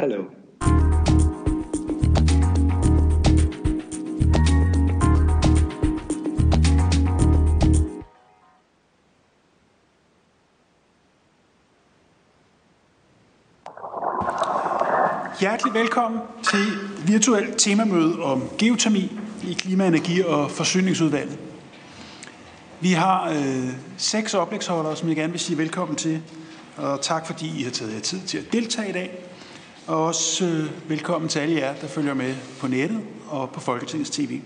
Hallo. Hjertelig velkommen til virtuelt temamøde om geotermi i Klima-, Energi- og Forsyningsudvalget. Vi har øh, seks oplægsholdere, som jeg gerne vil sige velkommen til, og tak fordi I har taget jer tid til at deltage i dag. Og også øh, velkommen til alle jer, der følger med på nettet og på Folketingets TV.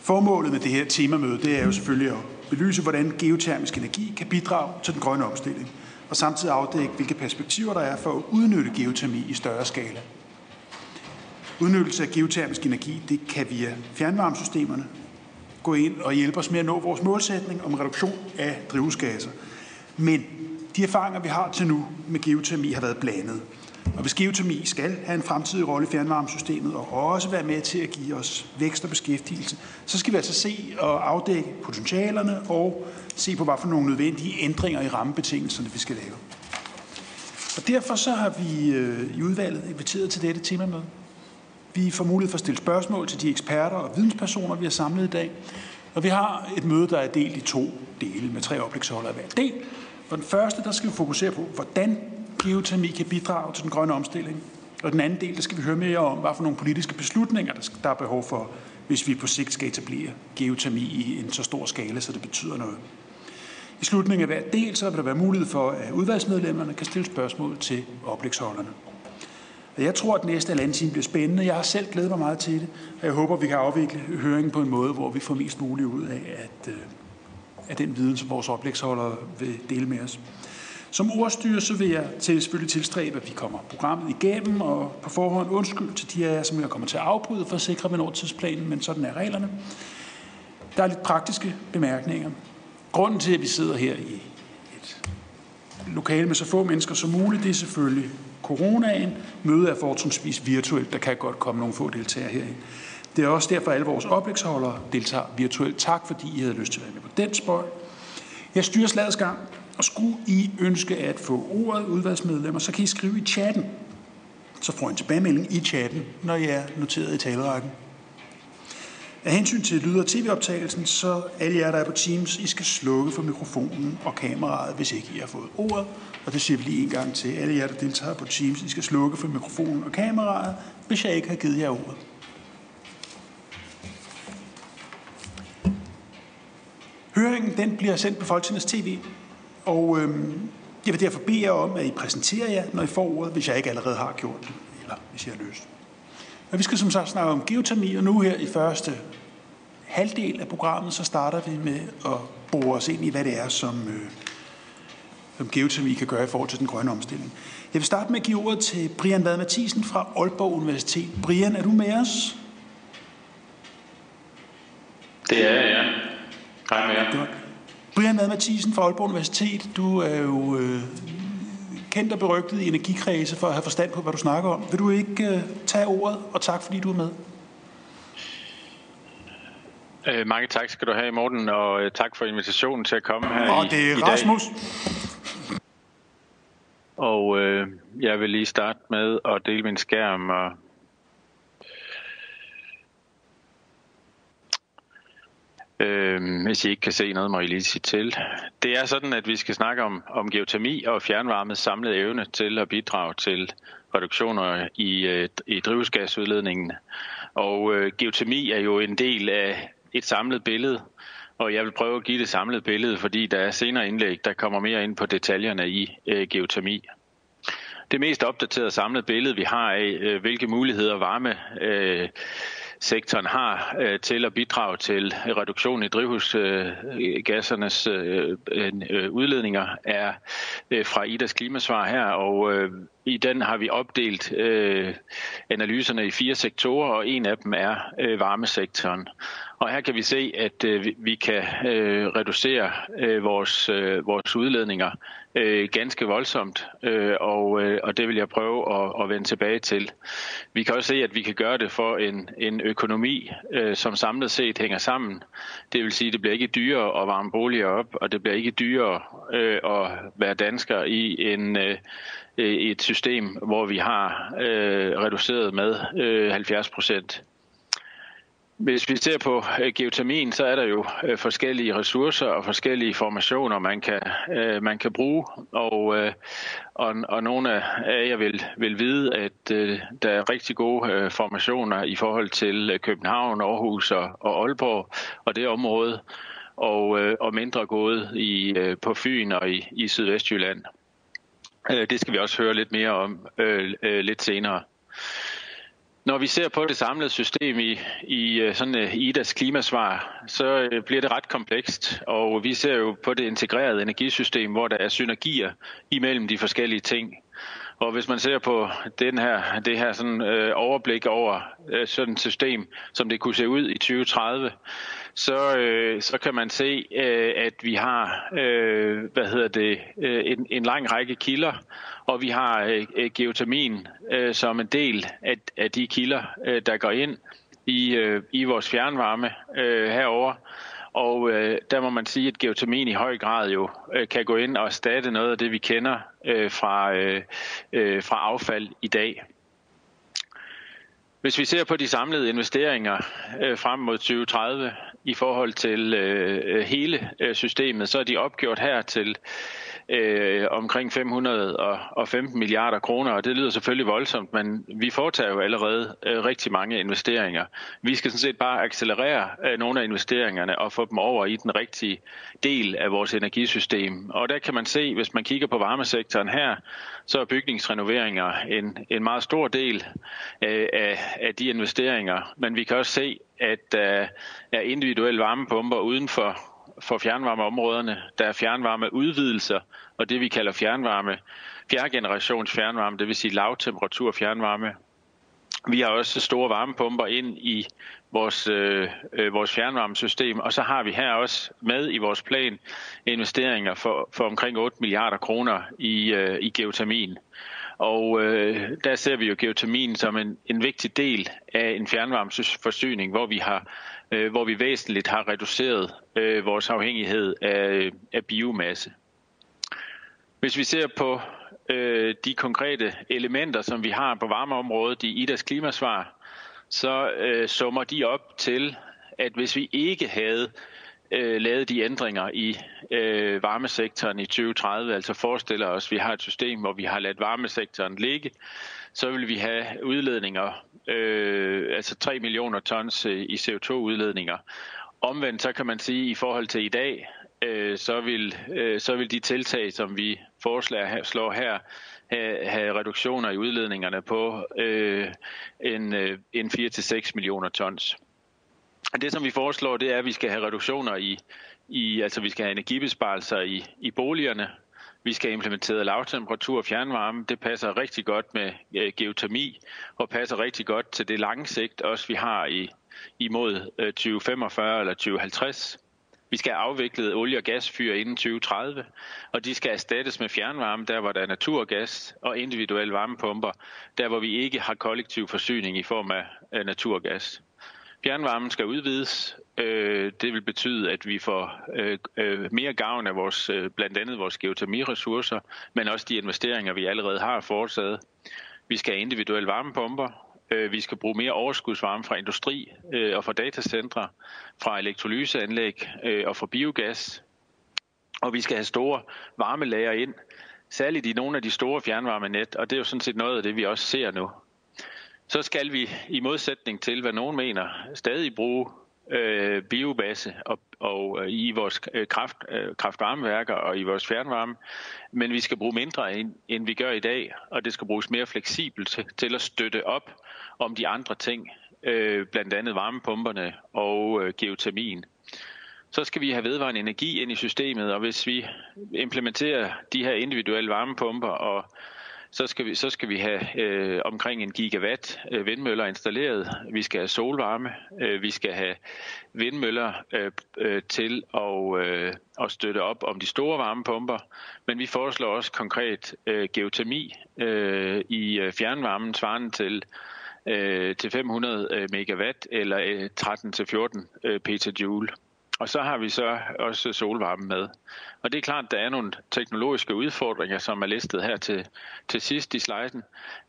Formålet med det her temamøde, det er jo selvfølgelig at belyse, hvordan geotermisk energi kan bidrage til den grønne omstilling, og samtidig afdække, hvilke perspektiver der er for at udnytte geotermi i større skala. Udnyttelse af geotermisk energi, det kan via fjernvarmesystemerne gå ind og hjælpe os med at nå vores målsætning om reduktion af drivhusgasser. Men de erfaringer, vi har til nu med geotermi, har været blandet. Og hvis geotermi skal have en fremtidig rolle i fjernvarmesystemet og også være med til at give os vækst og beskæftigelse, så skal vi altså se og afdække potentialerne og se på, hvad for nogle nødvendige ændringer i rammebetingelserne, vi skal lave. Og derfor så har vi øh, i udvalget inviteret til dette temamøde. Vi får mulighed for at stille spørgsmål til de eksperter og videnspersoner, vi har samlet i dag. Og vi har et møde, der er delt i to dele med tre oplægsholdere hver del. For den første, der skal vi fokusere på, hvordan geotermi kan bidrage til den grønne omstilling. Og den anden del, der skal vi høre mere om, hvad for nogle politiske beslutninger, der er behov for, hvis vi på sigt skal etablere geotermi i en så stor skala, så det betyder noget. I slutningen af hver del, så vil der være mulighed for, at udvalgsmedlemmerne kan stille spørgsmål til oplægsholderne. Og jeg tror, at næste halvanden time bliver spændende. Jeg har selv glædet mig meget til det, og jeg håber, at vi kan afvikle høringen på en måde, hvor vi får mest muligt ud af, at, at af den viden, som vores oplægsholdere vil dele med os. Som ordstyre, så vil jeg til, selvfølgelig tilstræbe, at vi kommer programmet igennem, og på forhånd undskyld til de af jer, som jeg kommer til at afbryde for at sikre, min vi tidsplanen, men sådan er reglerne. Der er lidt praktiske bemærkninger. Grunden til, at vi sidder her i et lokale med så få mennesker som muligt, det er selvfølgelig coronaen. Mødet er fortrinsvis virtuelt. Der kan godt komme nogle få deltagere herind. Det er også derfor, at alle vores oplægsholdere deltager virtuelt. Tak, fordi I havde lyst til at være med på den spøj. Jeg styrer slagets gang, og skulle I ønske at få ordet udvalgsmedlemmer, så kan I skrive i chatten. Så får I en tilbagemelding i chatten, når I er noteret i talerækken. Af hensyn til lyd- og tv-optagelsen, så alle jer, der er på Teams, I skal slukke for mikrofonen og kameraet, hvis ikke I har fået ordet. Og det siger vi lige en gang til alle jer, der deltager på Teams. I skal slukke for mikrofonen og kameraet, hvis jeg ikke har givet jer ordet. Høringen den bliver sendt på Folketingets TV, og øhm, jeg vil derfor bede jer om, at I præsenterer jer, når I får ordet, hvis jeg ikke allerede har gjort det, eller hvis jeg har løst. Og vi skal som sagt snakke om geotermi, og nu her i første halvdel af programmet, så starter vi med at bore os ind i, hvad det er, som, øh, som geotermi kan gøre i forhold til den grønne omstilling. Jeg vil starte med at give ordet til Brian Vad Mathisen fra Aalborg Universitet. Brian, er du med os? Det er jeg, ja. Hej med jer. Godt. Brian Vad Mathisen fra Aalborg Universitet, du er jo øh, kendt og berygtet i energikredse for at have forstand på, hvad du snakker om. Vil du ikke øh, tage ordet, og tak fordi du er med? Øh, mange tak skal du have, Morten, og øh, tak for invitationen til at komme her Og i, det er i Rasmus. dag. Og øh, jeg vil lige starte med at dele min skærm. Og Øh, hvis I ikke kan se noget, må I lige sige til. Det er sådan, at vi skal snakke om, om geotermi og fjernvarmes samlede evne til at bidrage til reduktioner i, øh, i drivhusgasudledningen. Og øh, geotermi er jo en del af et samlet billede, og jeg vil prøve at give det samlede billede, fordi der er senere indlæg, der kommer mere ind på detaljerne i øh, geotermi. Det mest opdaterede samlede billede, vi har af, øh, hvilke muligheder varme øh, sektoren har øh, til at bidrage til reduktion i drivhusgassernes øh, øh, øh udledninger, er øh, fra IDAs klimasvar her, og øh, i den har vi opdelt øh, analyserne i fire sektorer, og en af dem er øh, varmesektoren. Og her kan vi se, at øh, vi kan øh, reducere øh, vores, øh, vores udledninger øh, ganske voldsomt, øh, og, øh, og det vil jeg prøve at, at vende tilbage til. Vi kan også se, at vi kan gøre det for en, en økonomi, øh, som samlet set hænger sammen. Det vil sige, at det bliver ikke dyrere at varme boliger op, og det bliver ikke dyrere øh, at være dansker i en, øh, Øh, et system, hvor vi har øh, reduceret med øh, 70 procent. Hvis vi ser på øh, geotermien, så er der jo øh, forskellige ressourcer og forskellige formationer, man kan, øh, man kan bruge. Og, øh, og, og nogle af jer vil, vil vide, at øh, der er rigtig gode øh, formationer i forhold til øh, København, Aarhus og, og Aalborg og det område, og, øh, og mindre gode i, øh, på Fyn og i, i Sydvestjylland. Øh, det skal vi også høre lidt mere om øh, øh, lidt senere. Når vi ser på det samlede system i, i øh, sådan øh, IDAs klimasvar, så bliver det ret komplekst, og vi ser jo på det integrerede energisystem, hvor der er synergier imellem de forskellige ting. Og hvis man ser på den her, det her sådan, øh, overblik over øh, sådan et system, som det kunne se ud i 2030, så, øh, så kan man se, øh, at vi har øh, hvad hedder det, øh, en, en lang række kilder, og vi har øh, geotermien øh, som en del af, af de kilder, øh, der går ind i, øh, i vores fjernvarme øh, herover. Og øh, der må man sige, at geotermien i høj grad jo øh, kan gå ind og erstatte noget af det, vi kender øh, fra, øh, øh, fra affald i dag. Hvis vi ser på de samlede investeringer øh, frem mod 2030 i forhold til øh, øh hele øh, systemet, så er de opgjort her til øh, omkring 515 milliarder kroner, og det lyder selvfølgelig voldsomt, men vi foretager jo allerede øh, rigtig mange investeringer. Vi skal sådan set bare accelerere øh, nogle af investeringerne og få dem over i den rigtige del af vores energisystem. Og der kan man se, hvis man kigger på varmesektoren her, så er bygningsrenoveringer en, en meget stor del øh, af, af de investeringer, men vi kan også se, at der er individuelle varmepumper uden for for fjernvarmeområderne. Der er fjernvarmeudvidelser, og det vi kalder fjernvarme, fjerdegenerations fjernvarme, det vil sige lavtemperatur fjernvarme. Vi har også store varmepumper ind i vores, øh, øh, vores fjernvarmesystem, og så har vi her også med i vores plan investeringer for, for omkring 8 milliarder kroner i, øh, i geotermien. Og øh, der ser vi jo geotermien som en, en vigtig del af en fjernvarmeforsyning, hvor vi har øh, hvor vi væsentligt har reduceret øh, vores afhængighed af, af biomasse. Hvis vi ser på øh, de konkrete elementer, som vi har på varmeområdet i IDAs klimasvar, så øh, summer de op til, at hvis vi ikke havde øh, lavet de ændringer i øh, varmesektoren i 2030, altså forestiller os, at vi har et system, hvor vi har ladt varmesektoren ligge, så vil vi have udledninger, øh, altså 3 millioner tons øh, i CO2-udledninger. Omvendt så kan man sige, at i forhold til i dag, øh, så, vil, øh, så vil de tiltag, som vi foreslår slår her, have, have reduktioner i udledningerne på øh, en, øh, en 4-6 millioner tons. Det, som vi foreslår, det er, at vi skal have reduktioner i, i altså vi skal have energibesparelser i, i boligerne. Vi skal have implementeret lavtemperatur fjernvarme. Det passer rigtig godt med øh, geotermi og passer rigtig godt til det lange sigt, også vi har i, imod øh, 2045 eller 2050. Vi skal have afviklet olie- og gasfyr inden 2030, og de skal erstattes med fjernvarme, der hvor der er naturgas, og individuelle varmepumper, der hvor vi ikke har kollektiv forsyning i form af naturgas. Fjernvarmen skal udvides. Øh, det vil betyde, at vi får øh, øh, mere gavn af vores, blandt andet vores geotermiressourcer, men også de investeringer, vi allerede har foretaget. Vi skal have individuelle varmepumper. Vi skal bruge mere overskudsvarme fra industri og fra datacentre, fra elektrolyseanlæg og fra biogas. Og vi skal have store varmelager ind, særligt i nogle af de store fjernvarmenet, og det er jo sådan set noget af det, vi også ser nu så skal vi i modsætning til, hvad nogen mener, stadig bruge øh, biomasse og, og øh, i vores øh, kraft, øh, kraftvarmeværker og i vores fjernvarme, men vi skal bruge mindre end, end vi gør i dag, og det skal bruges mere fleksibelt til, til at støtte op om de andre ting, øh, blandt andet varmepumperne og øh, geotermien. Så skal vi have vedvarende energi ind i systemet, og hvis vi implementerer de her individuelle varmepumper og så skal vi, så skal vi have øh, omkring en gigawatt øh, vindmøller installeret. Vi skal have solvarme. Øh, vi skal have vindmøller øh, øh, til at, øh, at støtte op om de store varmepumper. Men vi foreslår også konkret øh, geotermi øh, i øh, fjernvarmen svarende til øh, til 500 øh, megawatt eller øh, 13 til 14 øh, petajoule og så har vi så også solvarme med. Og det er klart, at der er nogle teknologiske udfordringer, som er listet her til, til sidst i sliden,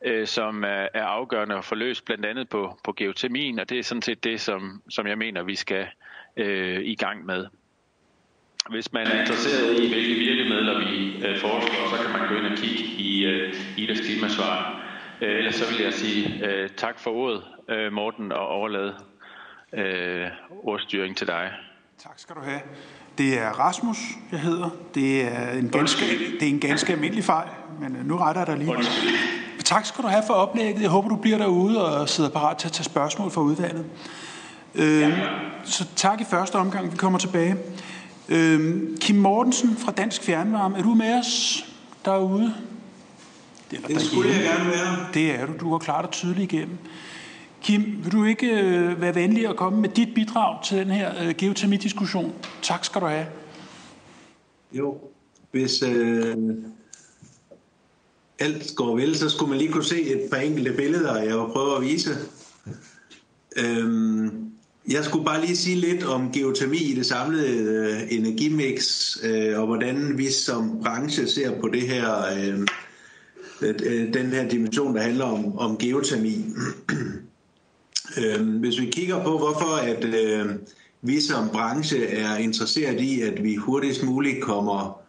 øh, som er, er afgørende at få løst, blandt andet på, på geotermien, og det er sådan set det, som, som jeg mener, vi skal øh, i gang med. Hvis man er interesseret i, hvilke virkemidler vi øh, foreslår, så kan man gå ind og kigge i øh, Idas klimasvar. Øh, ellers så vil jeg sige øh, tak for ordet, øh, Morten, og overlade øh, ordstyring til dig. Tak skal du have. Det er Rasmus, jeg hedder. Det er en ganske, det er en ganske almindelig fejl, men øh, nu retter jeg dig lige. Tak skal du have for oplægget. Jeg håber, du bliver derude og sidder parat til at tage spørgsmål fra udvalget. Øh, så tak i første omgang. Vi kommer tilbage. Øh, Kim Mortensen fra Dansk Fjernvarme, er du med os derude? Det, er det skulle jeg gerne være. Det er du. Du har klart og tydeligt igennem. Kim, vil du ikke øh, være venlig at komme med dit bidrag til den her øh, geotermidiskussion? Tak skal du have. Jo, hvis øh, alt går vel, så skulle man lige kunne se et par enkelte billeder, jeg vil prøve at vise. Øhm, jeg skulle bare lige sige lidt om geotermi i det samlede øh, energimix, øh, og hvordan vi som branche ser på det her, øh, øh, den her dimension, der handler om, om geotermi. Øh, hvis vi kigger på, hvorfor at øh, vi som branche er interesseret i, at vi hurtigst muligt kommer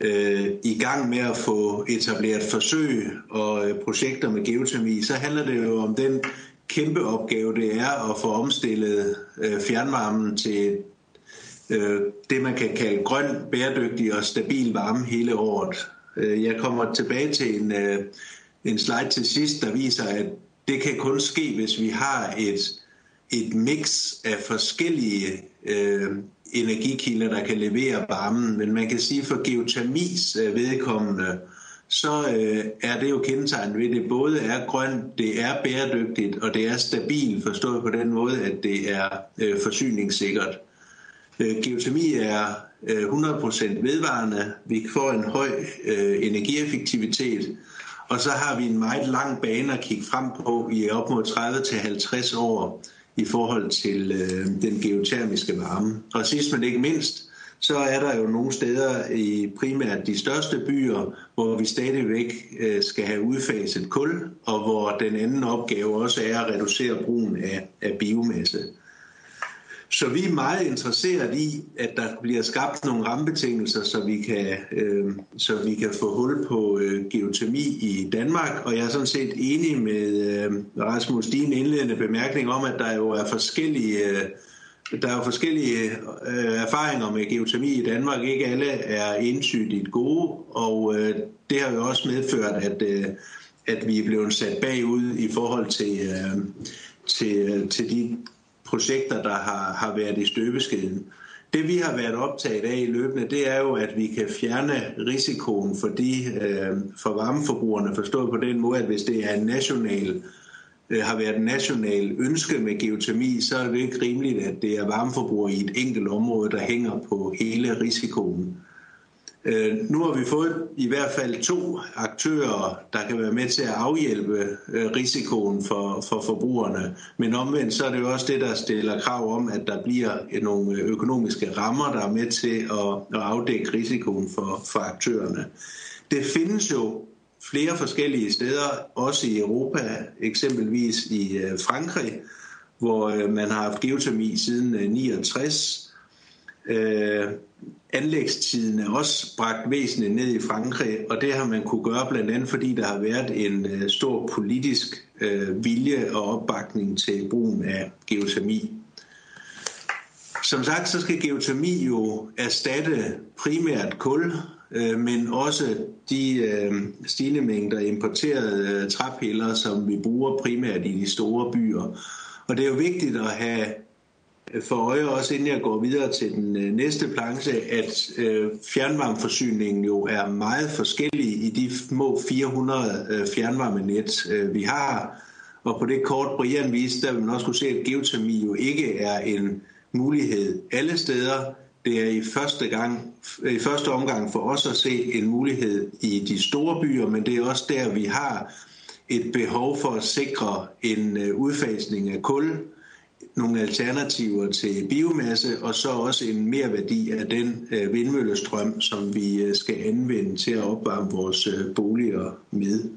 øh, i gang med at få etableret forsøg og øh, projekter med geotermi, så handler det jo om den kæmpe opgave, det er at få omstillet øh, fjernvarmen til øh, det, man kan kalde grøn, bæredygtig og stabil varme hele året. Øh, jeg kommer tilbage til en, øh, en slide til sidst, der viser, at det kan kun ske, hvis vi har et, et mix af forskellige øh, energikilder, der kan levere varmen. Men man kan sige, for geotermis øh, vedkommende, så øh, er det jo kendetegnet ved, at det både er grønt, det er bæredygtigt, og det er stabilt, forstået på den måde, at det er øh, forsyningssikkert. Øh, geotermi er øh, 100% vedvarende. Vi får en høj øh, energieffektivitet, og så har vi en meget lang bane at kigge frem på i op mod 30-50 år i forhold til øh, den geotermiske varme. Og sidst men ikke mindst, så er der jo nogle steder i primært de største byer, hvor vi stadigvæk øh, skal have udfaset kul, og hvor den anden opgave også er at reducere brugen af, af biomasse. Så vi er meget interesseret i, at der bliver skabt nogle rammebetingelser, så vi kan, øh, så vi kan få hul på øh, geotermi i Danmark. Og jeg er sådan set enig med øh, Rasmus din indledende bemærkning om, at der jo er forskellige, øh, der er forskellige øh, erfaringer med geotermi i Danmark. Ikke alle er entydigt gode, og øh, det har jo også medført, at, øh, at vi er blevet sat bagud i forhold til, øh, til, øh, til de projekter, der har, har været i støbeskeden. Det vi har været optaget af i løbende, det er jo, at vi kan fjerne risikoen for, de, øh, for varmeforbrugerne, forstået på den måde, at hvis det er en national, øh, har været en national ønske med geotermi, så er det ikke rimeligt, at det er varmeforbrugere i et enkelt område, der hænger på hele risikoen. Øh, nu har vi fået i hvert fald to aktører, der kan være med til at afhjælpe øh, risikoen for, for forbrugerne. Men omvendt så er det jo også det, der stiller krav om, at der bliver nogle øh, økonomiske rammer, der er med til at, at afdække risikoen for, for aktørerne. Det findes jo flere forskellige steder, også i Europa, eksempelvis i øh, Frankrig, hvor øh, man har haft geotermi siden 69 Øh, anlægstiden er også bragt væsentligt ned i Frankrig, og det har man kunne gøre blandt andet, fordi der har været en øh, stor politisk øh, vilje og opbakning til brugen af geotermi. Som sagt, så skal geotermi jo erstatte primært kul, øh, men også de øh, stigende mængder importerede øh, træpiller, som vi bruger primært i de store byer. Og det er jo vigtigt at have for øje også, inden jeg går videre til den øh, næste planche, at øh, fjernvarmeforsyningen jo er meget forskellig i de små 400 øh, fjernvarmenet, øh, vi har. Og på det kort, Brian viste, der vil man også kunne se, at geotermi jo ikke er en mulighed alle steder. Det er i første, gang, i første omgang for os at se en mulighed i de store byer, men det er også der, vi har et behov for at sikre en øh, udfasning af kul, nogle alternativer til biomasse, og så også en mere værdi af den øh, vindmøllestrøm, som vi øh, skal anvende til at opvarme vores øh, boliger med.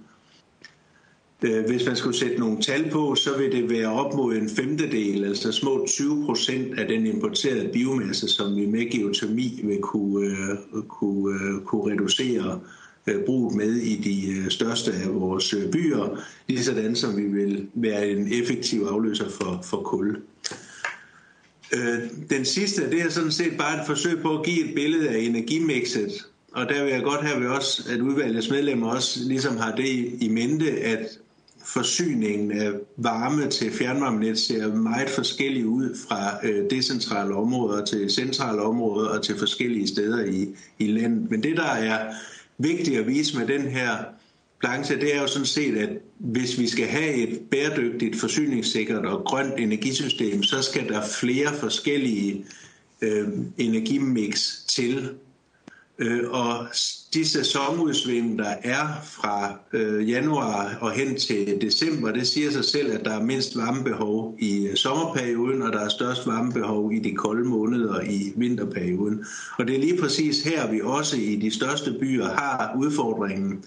Øh, hvis man skulle sætte nogle tal på, så vil det være op mod en femtedel, altså små 20 procent af den importerede biomasse, som vi med geotermi vil kunne, øh, kunne, øh, kunne reducere Øh, bruget med i de øh, største af vores øh, byer, lige sådan som vi vil være en effektiv afløser for, for kul. Den sidste, det er sådan set bare et forsøg på at give et billede af energimixet, og der vil jeg godt have også, at udvalgets medlemmer også ligesom har det i mente, at forsyningen af varme til fjernvarmenet ser meget forskellig ud fra øh, decentrale områder til centrale områder og til forskellige steder i, i landet. Men det, der er vigtigt at vise med den her balance, det er jo sådan set, at hvis vi skal have et bæredygtigt, forsyningssikkert og grønt energisystem, så skal der flere forskellige øh, energimix til. Øh, og de sæsonudsving, der er fra øh, januar og hen til december, det siger sig selv, at der er mindst varmebehov i øh, sommerperioden, og der er størst varmebehov i de kolde måneder i vinterperioden. Og det er lige præcis her, vi også i de største byer har udfordringen.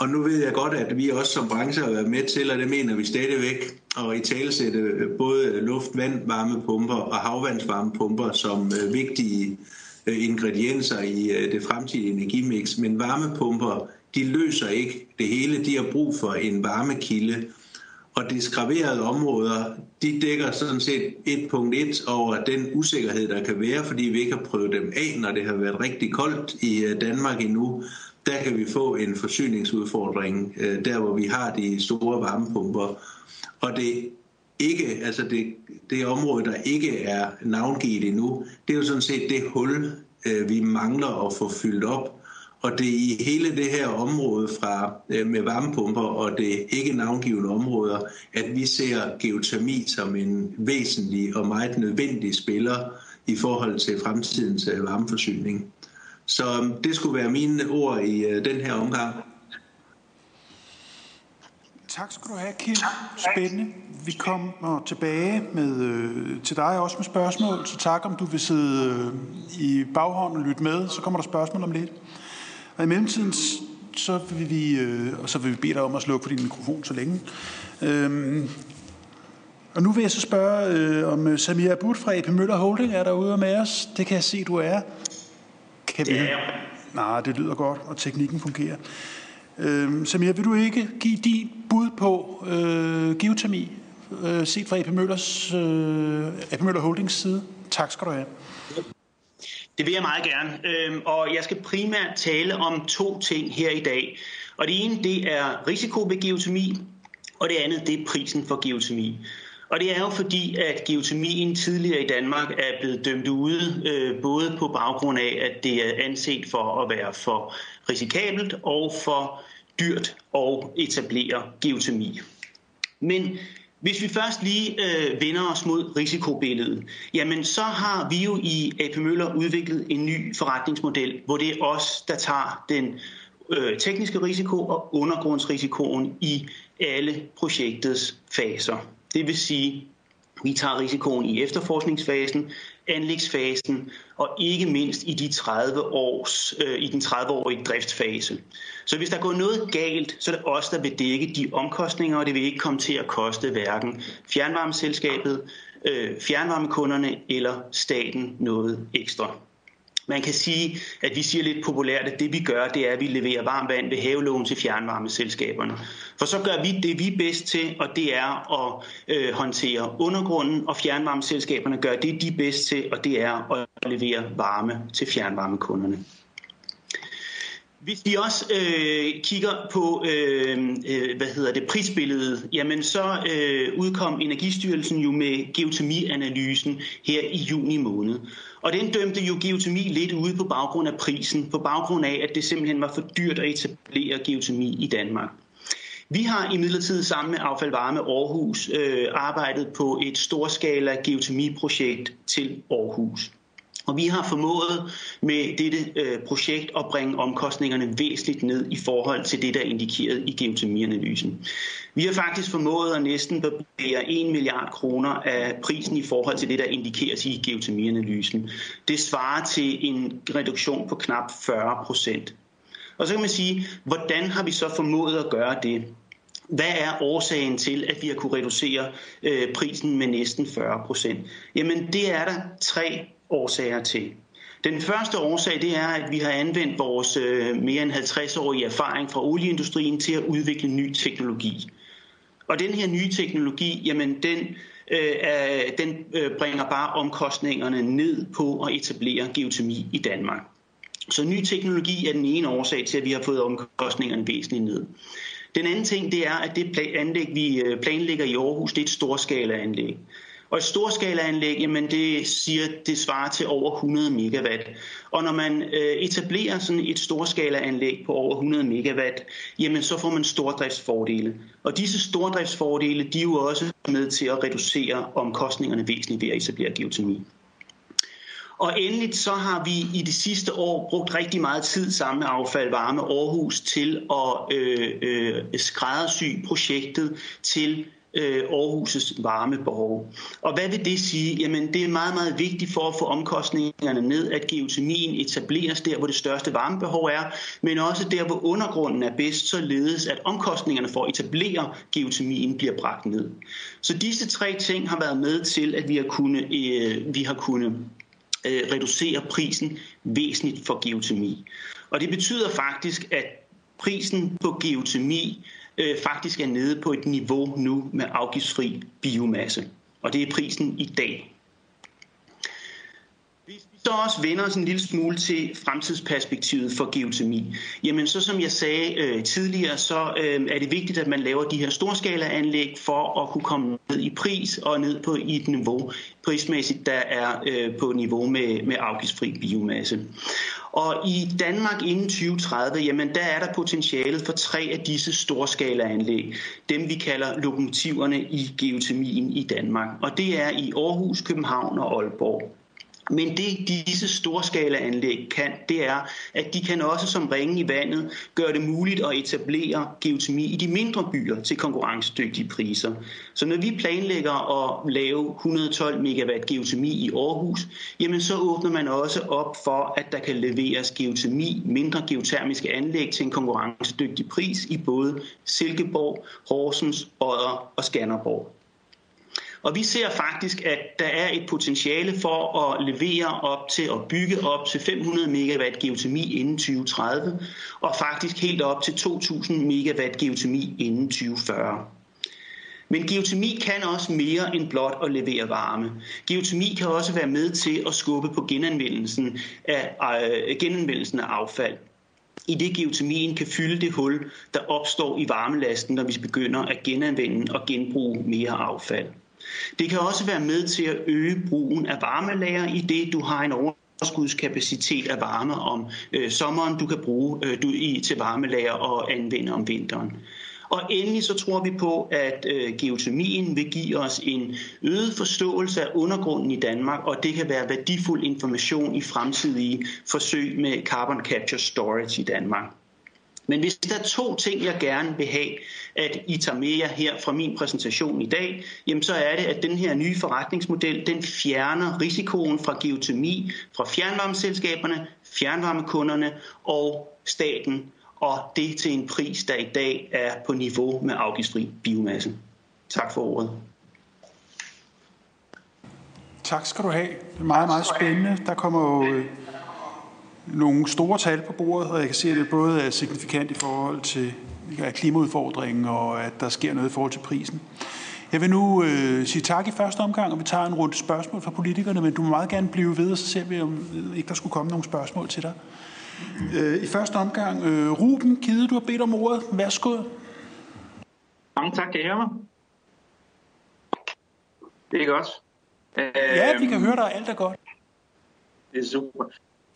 Og nu ved jeg godt, at vi også som branche har været med til, og det mener vi stadigvæk, at i talesætte både luft, vand, varmepumper og havvandsvarmepumper som øh, vigtige Øh, Øh, ingredienser i øh, det fremtidige energimix, men varmepumper, de løser ikke det hele. De har brug for en varmekilde, og de skraverede områder, de dækker sådan set 1.1 over den usikkerhed, der kan være, fordi vi ikke har prøvet dem af, når det har været rigtig koldt i øh, Danmark endnu. Der kan vi få en forsyningsudfordring, der hvor vi har de store varmepumper. Og det ikke, altså det, det område, der ikke er navngivet endnu, det er jo sådan set det hul, øh, vi mangler at få fyldt op. Og det er i hele det her område fra øh, med varmepumper og det ikke navngivende områder, at vi ser geotermi som en væsentlig og meget nødvendig spiller i forhold til fremtidens øh, varmeforsyning. Så øh, det skulle være mine ord i øh, den her omgang. Tak skal du have, Kim. Spændende. Vi kommer tilbage med, øh, til dig også med spørgsmål, så tak om du vil sidde øh, i baghånden og lytte med, så kommer der spørgsmål om lidt. Og i mellemtiden, så vil vi, øh, og så vil vi bede dig om at slukke for din mikrofon så længe. Øhm, og nu vil jeg så spørge, øh, om Samir Abud fra AP Møller Holding er derude med os. Det kan jeg se, du er. Kan vi... Ja. Nej, det lyder godt, og teknikken fungerer. Øh, Samir, vil du ikke give din bud på øh, geotermi, øh, set fra AP, Møllers, øh, AP Møller Holdings side? Tak skal du have. Det vil jeg meget gerne, øhm, og jeg skal primært tale om to ting her i dag. Og det ene, det er risiko ved geotermi, og det andet, det er prisen for geotermi. Og det er jo fordi, at geotermien tidligere i Danmark er blevet dømt ude, øh, både på baggrund af, at det er anset for at være for risikabelt og for dyrt at etablere geotermi. Men hvis vi først lige øh, vender os mod risikobilledet, jamen så har vi jo i AP Møller udviklet en ny forretningsmodel, hvor det er os, der tager den øh, tekniske risiko og undergrundsrisikoen i alle projektets faser. Det vil sige, vi tager risikoen i efterforskningsfasen, anlægsfasen og ikke mindst i, de 30 års, øh, i den 30-årige driftsfase. Så hvis der går noget galt, så er det os, der vil dække de omkostninger, og det vil ikke komme til at koste hverken fjernvarmeselskabet, øh, fjernvarmekunderne eller staten noget ekstra. Man kan sige, at vi siger lidt populært, at det vi gør, det er, at vi leverer varmt vand ved havelån til fjernvarmeselskaberne. For så gør vi det, vi er bedst til, og det er at øh, håndtere undergrunden, og fjernvarmeselskaberne gør det, de er bedst til, og det er at levere varme til fjernvarmekunderne. Hvis vi også øh, kigger på øh, øh, hvad hedder det prisbilledet, jamen så øh, udkom Energistyrelsen jo med geotermianalysen her i juni måned. Og den dømte jo geotermi lidt ude på baggrund af prisen, på baggrund af, at det simpelthen var for dyrt at etablere geotermi i Danmark. Vi har i midlertid sammen med Affald Varme Aarhus øh, arbejdet på et storskala geotermiprojekt til Aarhus. Og vi har formået med dette øh, projekt at bringe omkostningerne væsentligt ned i forhold til det, der er indikeret i geotermianalysen. Vi har faktisk formået at næsten barbere 1 milliard kroner af prisen i forhold til det, der indikeres i geotermianalysen. Det svarer til en reduktion på knap 40 procent. Og så kan man sige, hvordan har vi så formået at gøre det? Hvad er årsagen til, at vi har kunne reducere øh, prisen med næsten 40 procent? Jamen, det er der tre årsager til. Den første årsag det er, at vi har anvendt vores øh, mere end 50-årige erfaring fra olieindustrien til at udvikle ny teknologi. Og den her nye teknologi, jamen den, øh, den øh, bringer bare omkostningerne ned på at etablere geotermi i Danmark. Så ny teknologi er den ene årsag til, at vi har fået omkostningerne væsentligt ned. Den anden ting, det er, at det anlæg, vi øh, planlægger i Aarhus, det er et storskala anlæg. Og et storskalaanlæg, jamen det siger, det svarer til over 100 megawatt. Og når man øh, etablerer sådan et storskalaanlæg på over 100 megawatt, jamen så får man stordriftsfordele. Og disse stordriftsfordele, de er jo også med til at reducere omkostningerne væsentligt ved at etablere geotermi. Og endeligt så har vi i de sidste år brugt rigtig meget tid sammen med Affald Varme Aarhus til at øh, øh, skræddersy projektet til øh, Aarhus' varmebehov. Og hvad vil det sige? Jamen det er meget, meget vigtigt for at få omkostningerne ned, at geotermien etableres der, hvor det største varmebehov er, men også der, hvor undergrunden er bedst, således at omkostningerne for at etablere geotermien bliver bragt ned. Så disse tre ting har været med til, at vi har kunnet, øh, vi har kunnet øh, reducere prisen væsentligt for geotermi. Og det betyder faktisk, at prisen på geotermi øh, faktisk er nede på et niveau nu med afgiftsfri biomasse. Og det er prisen i dag. Hvis vi så også vender os en lille smule til fremtidsperspektivet for geotermi, jamen så som jeg sagde øh, tidligere, så øh, er det vigtigt, at man laver de her storskalaanlæg for at kunne komme ned i pris og ned på i et niveau prismæssigt, der er øh, på niveau med, med afgiftsfri biomasse. Og i Danmark inden 2030, jamen der er der potentiale for tre af disse storskalaanlæg. Dem vi kalder lokomotiverne i geotermien i Danmark. Og det er i Aarhus, København og Aalborg. Men det disse storskalaanlæg kan, det er, at de kan også som ringe i vandet gøre det muligt at etablere geotermi i de mindre byer til konkurrencedygtige priser. Så når vi planlægger at lave 112 megawatt geotermi i Aarhus, jamen så åbner man også op for, at der kan leveres geotermi, mindre geotermiske anlæg til en konkurrencedygtig pris i både Silkeborg, Horsens, Odder og Skanderborg. Og vi ser faktisk, at der er et potentiale for at levere op til at bygge op til 500 megawatt geotermi inden 2030, og faktisk helt op til 2000 megawatt geotermi inden 2040. Men geotermi kan også mere end blot at levere varme. Geotermi kan også være med til at skubbe på genanvendelsen af, øh, genanvendelsen af affald i det geotermien kan fylde det hul, der opstår i varmelasten, når vi begynder at genanvende og genbruge mere affald. Det kan også være med til at øge brugen af varmelager i det, du har en overskudskapacitet af varme om øh, sommeren, du kan bruge øh, du, i, til varmelager og anvende om vinteren. Og endelig så tror vi på, at øh, geotermien vil give os en øget forståelse af undergrunden i Danmark, og det kan være værdifuld information i fremtidige forsøg med carbon capture storage i Danmark. Men hvis der er to ting, jeg gerne vil have, at I tager med jer her fra min præsentation i dag, jamen så er det, at den her nye forretningsmodel, den fjerner risikoen fra geotermi, fra fjernvarmeselskaberne, fjernvarmekunderne og staten, og det til en pris, der i dag er på niveau med afgiftsfri biomasse. Tak for ordet. Tak skal du have. Det er meget, meget spændende. Der kommer jo øh, nogle store tal på bordet, og jeg kan se, at det både er signifikant i forhold til klimaudfordringen, og at der sker noget i forhold til prisen. Jeg vil nu øh, sige tak i første omgang, og vi tager en runde spørgsmål fra politikerne, men du må meget gerne blive ved, og så ser vi, om ikke der skulle komme nogle spørgsmål til dig. Øh, I første omgang, øh, Ruben Kide, du har bedt om ordet. Værsgo. Mange tak, kan I høre mig? Det er godt. Ja, vi kan høre dig. Alt er godt. Det er super.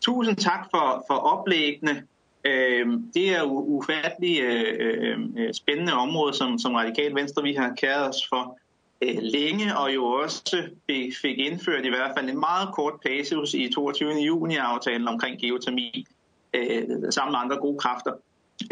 Tusind tak for, for oplæggene. Øh, det er jo ufattelig øh, øh, øh, spændende område, som, som Radikal Venstre vi har kæret os for. øh, længe, og jo også fik, fik indført i hvert fald en meget kort passus i 22. juni-aftalen omkring geotermi, øh, sammen med andre gode kræfter.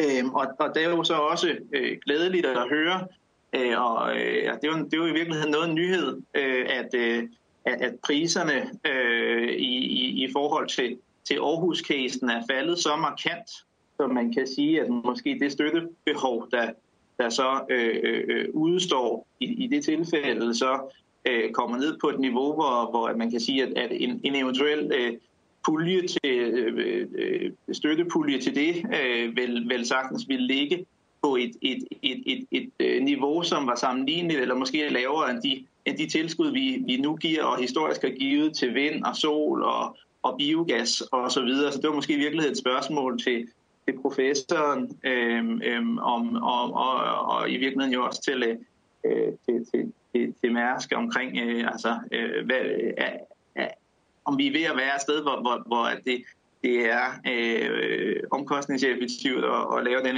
Øh, og, og det er jo så også øh, glædeligt at høre, øh, og øh, det, er jo, det er jo i virkeligheden noget en nyhed, øh, at, øh, at, at priserne øh, i, i, i forhold til, til Aarhus-casen er faldet så markant, så man kan sige, at måske det støttebehov, der, der så øh, øh, øh udstår i, i det tilfælde, så øh, kommer ned på et niveau, hvor, hvor man kan sige, at, at en, en eventuel øh, pulje til, øh, øh, støttepulje til det øh, vel, vel sagtens vil ligge på et, et, et, et, et, et niveau, som var sammenligneligt, eller måske lavere end de, end de tilskud, vi, vi nu giver, og historisk har givet til vind og sol og, og biogas og så videre. Så det var måske i virkeligheden et spørgsmål til, til professoren, øhm, øhm, om, om, og, og i virkeligheden jo også til, øh, øh til, til, til, til Mærsk omkring, øh, altså, øh, hvad, øh, om vi er ved at være et sted, hvor, hvor, hvor det, det er øh, omkostningseffektivt at, at lave den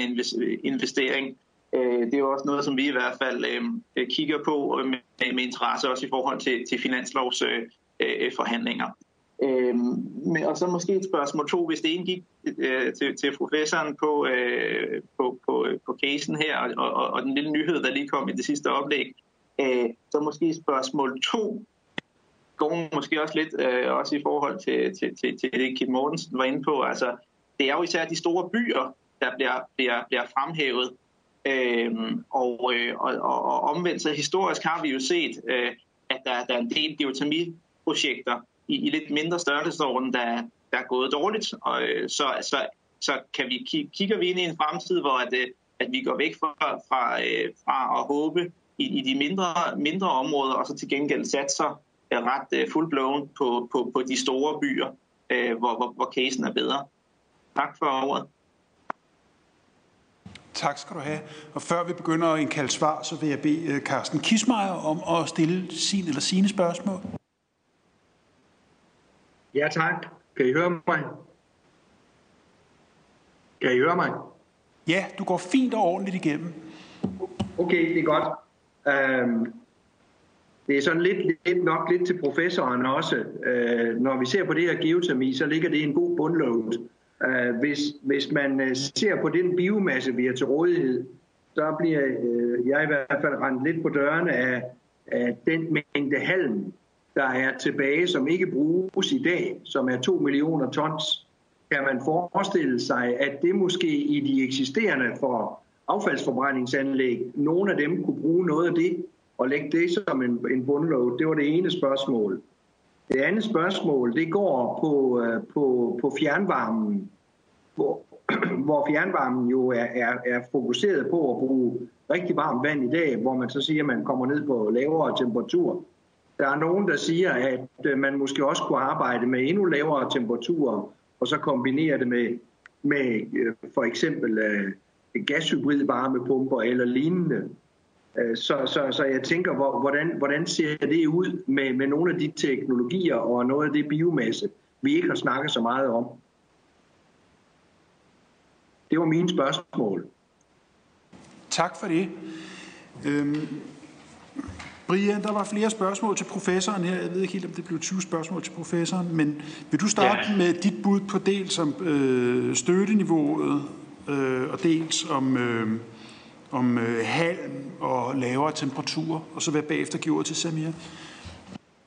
investering. Øh, det er jo også noget, som vi i hvert fald øh, kigger på med, med interesse også i forhold til, til finanslovsforhandlinger. Øh, øh Øhm, og så måske et spørgsmål to, hvis det indgik øh, til, til professoren på, øh, på, på, på casen her, og, og, og den lille nyhed, der lige kom i det sidste oplæg, øh, så måske spørgsmål to går måske også lidt øh, også i forhold til, til, til, til det, Kim Mortensen var inde på. Altså, det er jo især de store byer, der bliver, bliver, bliver fremhævet. Øhm, og, øh, og, og, og omvendt så historisk har vi jo set, øh, at der, der er en del geotermiprojekter i, i lidt mindre størrelsesorden, der, der er gået dårligt. Og, øh, så, så, så kan vi kig, kigger vi ind i en fremtid, hvor at, øh, at vi går væk fra, fra, øh, fra at håbe i, i de mindre, mindre områder, og så til gengæld satser øh, ret øh, fullblown på, på, på de store byer, øh, hvor, hvor, hvor casen er bedre. Tak for ordet. Tak skal du have. Og før vi begynder at indkalde svar, så vil jeg bede Carsten Kismeier om at stille sin eller sine spørgsmål. Ja, tak. Kan I høre mig? Kan I høre mig? Ja, du går fint og ordentligt igennem. Okay, det er godt. Um, det er sådan lidt, lidt nok lidt til professoren også. Uh, når vi ser på det her geotermi, så ligger det i en god bundload. Uh, hvis, hvis man uh, ser på den biomasse, vi har til rådighed, så bliver uh, jeg i hvert fald rendt lidt på dørene af, af den mængde halm, der er tilbage, som ikke bruges i dag, som er 2 millioner tons, kan man forestille sig, at det måske i de eksisterende for affaldsforbrændingsanlæg, nogle af dem kunne bruge noget af det og lægge det som en, en bundload. Det var det ene spørgsmål. Det andet spørgsmål, det går på, øh, på, på fjernvarmen, hvor, hvor fjernvarmen jo er, er, er fokuseret på at bruge rigtig varmt vand i dag, hvor man så siger, at man kommer ned på lavere temperatur. Der er nogen, der siger, at øh, man måske også kunne arbejde med endnu lavere temperaturer, og så kombinere det med, med øh, for eksempel øh, gashybridvarmepumper eller lignende. Så, så, så jeg tænker, hvordan, hvordan ser det ud med, med nogle af de teknologier og noget af det biomasse, vi ikke har snakket så meget om? Det var mine spørgsmål. Tak for det. Øhm, Brian, der var flere spørgsmål til professoren her. Jeg ved ikke helt, om det blev 20 spørgsmål til professoren, men vil du starte ja. med dit bud på dels om øh, støtteniveauet, øh, og dels om, øh, om øh, halm og lavere temperaturer, og så vil jeg bagefter give ordet til Samir?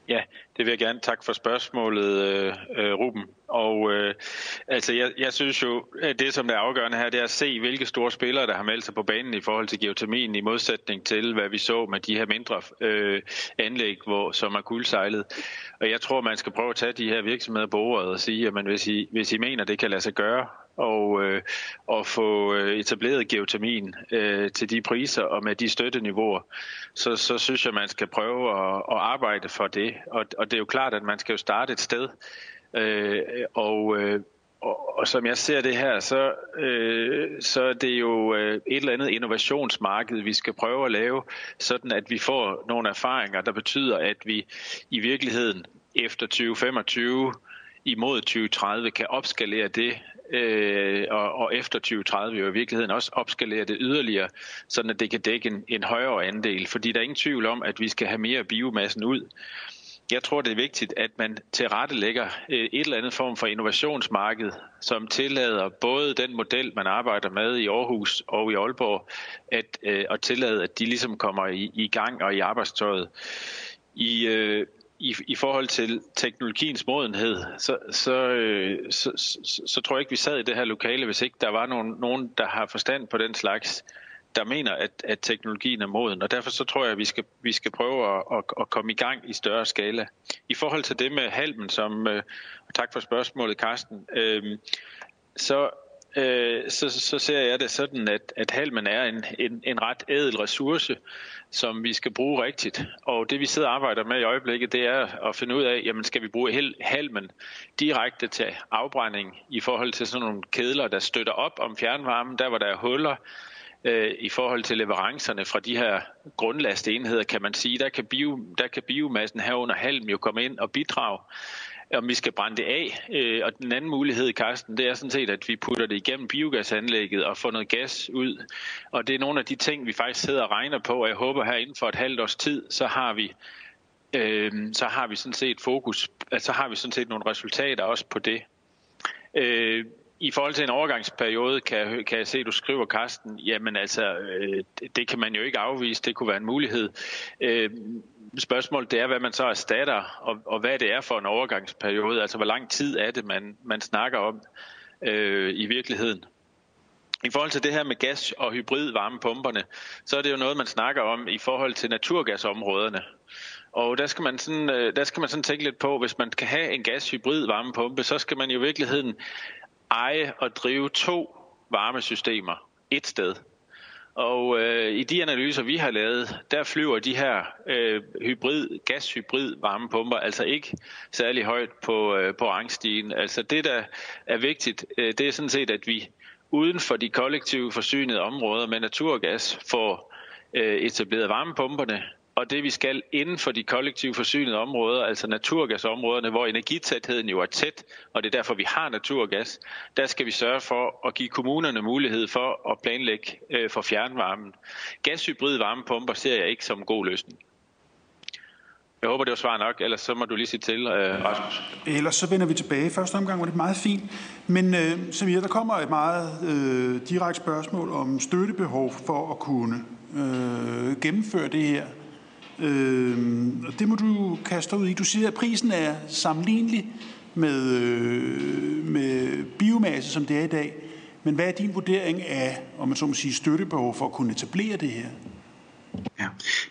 Ja, det vil jeg gerne. Tak for spørgsmålet, øh, øh, Ruben. Og øh, altså, jeg, jeg synes jo, at det som er afgørende her, det er at se, hvilke store spillere, der har meldt sig på banen i forhold til geotermien, i modsætning til, hvad vi så med de her mindre øh, anlæg, hvor, som er guldsejlet. Og jeg tror, man skal prøve at tage de her virksomheder på ordet og sige, at hvis I, hvis I mener, det kan lade sig gøre, og, øh, og få øh, etableret geotermien øh, til de priser og med de støtteniveauer, så, så synes jeg, man skal prøve at, at arbejde for det. Og, og det er jo klart, at man skal jo starte et sted. Øh, og, øh, og, og som jeg ser det her, så, øh, så er det jo øh, et eller andet innovationsmarked, vi skal prøve at lave, sådan at vi får nogle erfaringer, der betyder, at vi i virkeligheden efter 2025 imod 2030 kan opskalere det øh, og, og efter 2030 jo i virkeligheden også opskalere det yderligere, sådan at det kan dække en, en højere andel. Fordi der er ingen tvivl om, at vi skal have mere biomassen ud. Jeg tror, det er vigtigt, at man tilrettelægger øh, et eller andet form for innovationsmarked, som tillader både den model, man arbejder med i Aarhus og i Aalborg, at, øh, at tillade, at de ligesom kommer i, i gang og i arbejdstøjet. I, øh, i, i forhold til teknologiens modenhed, så, så, øh, så, så, så tror jeg ikke, vi sad i det her lokale, hvis ikke der var nogen, nogen der har forstand på den slags, der mener, at, at teknologien er moden. Og derfor så tror jeg, at vi skal, vi skal prøve at, at, at komme i gang i større skala. I forhold til det med halmen, som, øh, og tak for spørgsmålet, Carsten, øh, så øh, så, så ser jeg det sådan, at, at halmen er en, en, en ret ædel ressource, som vi skal bruge rigtigt. Og det vi sidder og arbejder med i øjeblikket, det er at finde ud af, jamen skal vi bruge halmen direkte til afbrænding i forhold til sådan nogle kedler, der støtter op om fjernvarmen, der hvor der er huller, øh, i forhold til leverancerne fra de her grundlastenheder, kan man sige, der kan, bio, der kan biomassen herunder halm jo komme ind og bidrage om vi skal brænde det af. Øh, og den anden mulighed, Carsten, det er sådan set, at vi putter det igennem biogasanlægget og får noget gas ud. Og det er nogle af de ting, vi faktisk sidder og regner på, og jeg håber her inden for et halvt års tid, så har vi øh, så har vi sådan set fokus, altså så har vi sådan set nogle resultater også på det. Øh, i forhold til en overgangsperiode, kan, kan jeg se, at du skriver, Karsten, jamen altså, øh, det kan man jo ikke afvise, det kunne være en mulighed. Øh, spørgsmålet det er, hvad man så erstatter, og, og hvad det er for en overgangsperiode, altså hvor lang tid er det, man, man snakker om øh, i virkeligheden. I forhold til det her med gas- og hybrid varmepumperne, så er det jo noget, man snakker om i forhold til naturgasområderne. Og der skal man sådan, øh, der skal man sådan tænke lidt på, hvis man kan have en gas-hybrid varmepumpe, så skal man jo i virkeligheden eje og drive to varmesystemer et sted. Og øh, i de analyser, vi har lavet, der flyver de her øh, hybrid, gashybrid varmepumper altså ikke særlig højt på, øh, på rangstigen. Altså det, der er vigtigt, øh, det er sådan set, at vi uden for de kollektive forsynede områder med naturgas får øh, etableret varmepumperne, og det vi skal inden for de kollektivt forsynede områder, altså naturgasområderne, hvor energitætheden jo er tæt, og det er derfor, vi har naturgas, der skal vi sørge for at give kommunerne mulighed for at planlægge øh, for fjernvarmen. Gashybrid varmepumper ser jeg ikke som en god løsning. Jeg håber, det var svar nok, ellers så må du lige sige til, øh, Rasmus. Ellers så vender vi tilbage. Første omgang var det meget fint. Men øh, Samir, der kommer et meget øh, direkte spørgsmål om støttebehov for at kunne øh, gennemføre det her Øh, det må du kaste ud i. Du siger, at prisen er sammenlignelig med, øh, med biomasse, som det er i dag. Men hvad er din vurdering af, om man så må sige, støttebehov for at kunne etablere det her? Ja,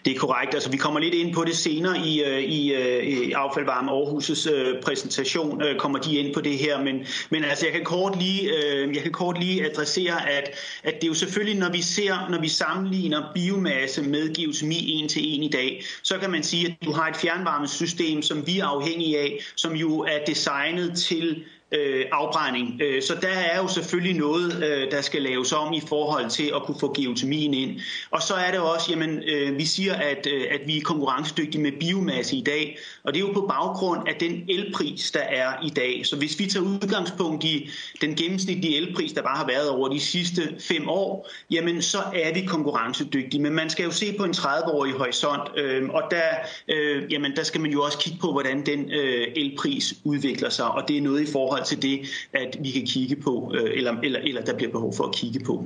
det er korrekt. Altså, vi kommer lidt ind på det senere i, øh, i, øh, i Affaldvarme Aarhus' øh, præsentation, øh, kommer de ind på det her, men, men altså, jeg kan kort lige, jeg kan kort lige adressere, at, at det er jo selvfølgelig, når vi ser, når vi sammenligner biomasse med geotermi en til en i dag, så kan man sige, at du har et fjernvarmesystem, som vi er afhængige af, som jo er designet til øh, afbrænding. Øh, så der er jo selvfølgelig noget, øh, der skal laves om i forhold til at kunne få geotermien ind. Og så er det også, jamen, øh, vi siger, at, øh, at vi er konkurrencedygtige med biomasse i dag, og det er jo på baggrund af den elpris, der er i dag. Så hvis vi tager udgangspunkt i den gennemsnitlige elpris, der bare har været over de sidste fem år, jamen så er vi konkurrencedygtige. Men man skal jo se på en 30-årig horisont, øh, og der, øh, jamen, der skal man jo også kigge på, hvordan den øh, elpris udvikler sig, og det er noget i forhold til det, at vi kan kigge på, øh, eller, eller, eller der bliver behov for at kigge på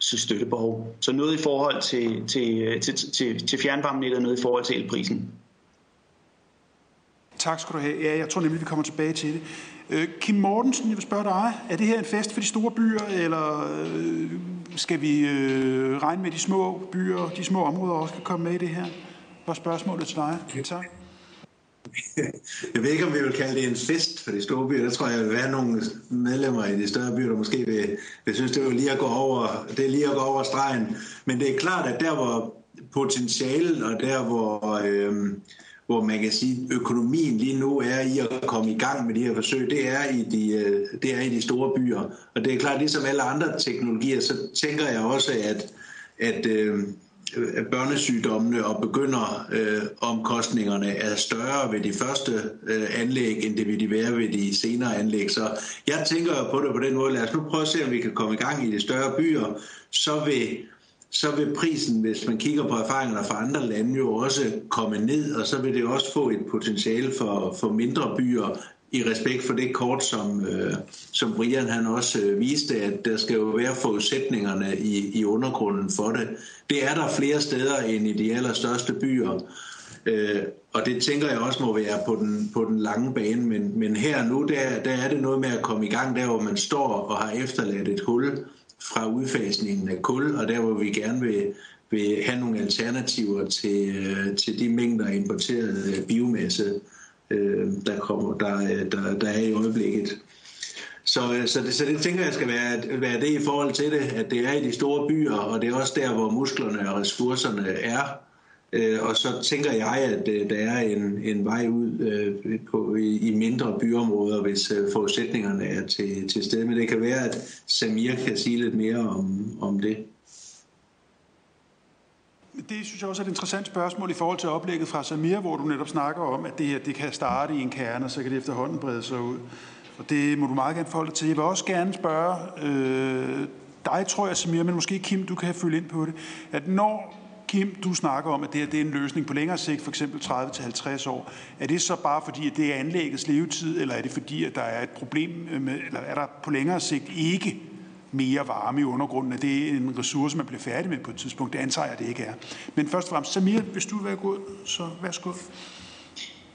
støttebehov. Så noget i forhold til, til, til, til, til fjernvarmenettet og noget i forhold til elprisen. Tak skal du have. Ja, jeg tror nemlig, vi kommer tilbage til det. Øh, Kim Mortensen, jeg vil spørge dig. Er det her en fest for de store byer, eller øh, skal vi øh, regne med, de små byer, de små områder også kan komme med i det her? Var spørgsmålet til dig. Tak. Jeg ved ikke, om vi vil kalde det en fest for de store byer. Der tror jeg, at vil være nogle medlemmer i de større byer, der måske vil, vil synes, det er lige at gå over, det er lige at gå over stregen. Men det er klart, at der hvor potentialet og der hvor, øh, hvor man kan sige, økonomien lige nu er i at komme i gang med de her forsøg, det er i de, øh, det er i de store byer. Og det er klart, ligesom alle andre teknologier, så tænker jeg også, at, at øh, børnesygdommene og begynder øh, omkostningerne er større ved de første øh, anlæg, end det vil de være ved de senere anlæg. Så jeg tænker på det på den måde. Lad os nu prøve at se, om vi kan komme i gang i de større byer. Så vil, så vil prisen, hvis man kigger på erfaringerne fra andre lande, jo også komme ned, og så vil det også få et potentiale for, for mindre byer, i respekt for det kort, som, øh, som Brian han også øh, viste, at der skal jo være forudsætningerne i, i undergrunden for det. Det er der flere steder end i de allerstørste byer, øh, og det tænker jeg også må være på den, på den lange bane, men, men her nu, der, der er det noget med at komme i gang, der hvor man står og har efterladt et hul fra udfasningen af kul, og der hvor vi gerne vil, vil have nogle alternativer til, øh, til de mængder importeret øh, biomasse, øh, der, kommer, der, øh, der, der er i øjeblikket. Så, øh, så, det, så det tænker jeg skal være, være det i forhold til det, at det er i de store byer, og det er også der, hvor musklerne og ressourcerne er. Øh, og så tænker jeg, at øh, der er en, en vej ud øh, på, i, i mindre byområder, hvis øh, forudsætningerne er til, til stede. Men det kan være, at Samir kan sige lidt mere om, om det. Det synes jeg også er et interessant spørgsmål i forhold til oplægget fra Samir, hvor du netop snakker om, at det her det kan starte i en kerne, og så kan det efterhånden brede sig ud. Og det må du meget gerne forholde til. Jeg vil også gerne spørge øh, dig, tror jeg, Samir, men måske Kim, du kan følge ind på det, at når Kim, du snakker om, at det, her, det er en løsning på længere sigt, for eksempel 30-50 år. Er det så bare fordi, at det er anlæggets levetid, eller er det fordi, at der er et problem med, eller er der på længere sigt ikke mere varme i undergrunden, at det er en ressource, man bliver færdig med på et tidspunkt. Det antager jeg, det ikke er. Men først og fremmest, Samir, hvis du vil være god, så værsgo.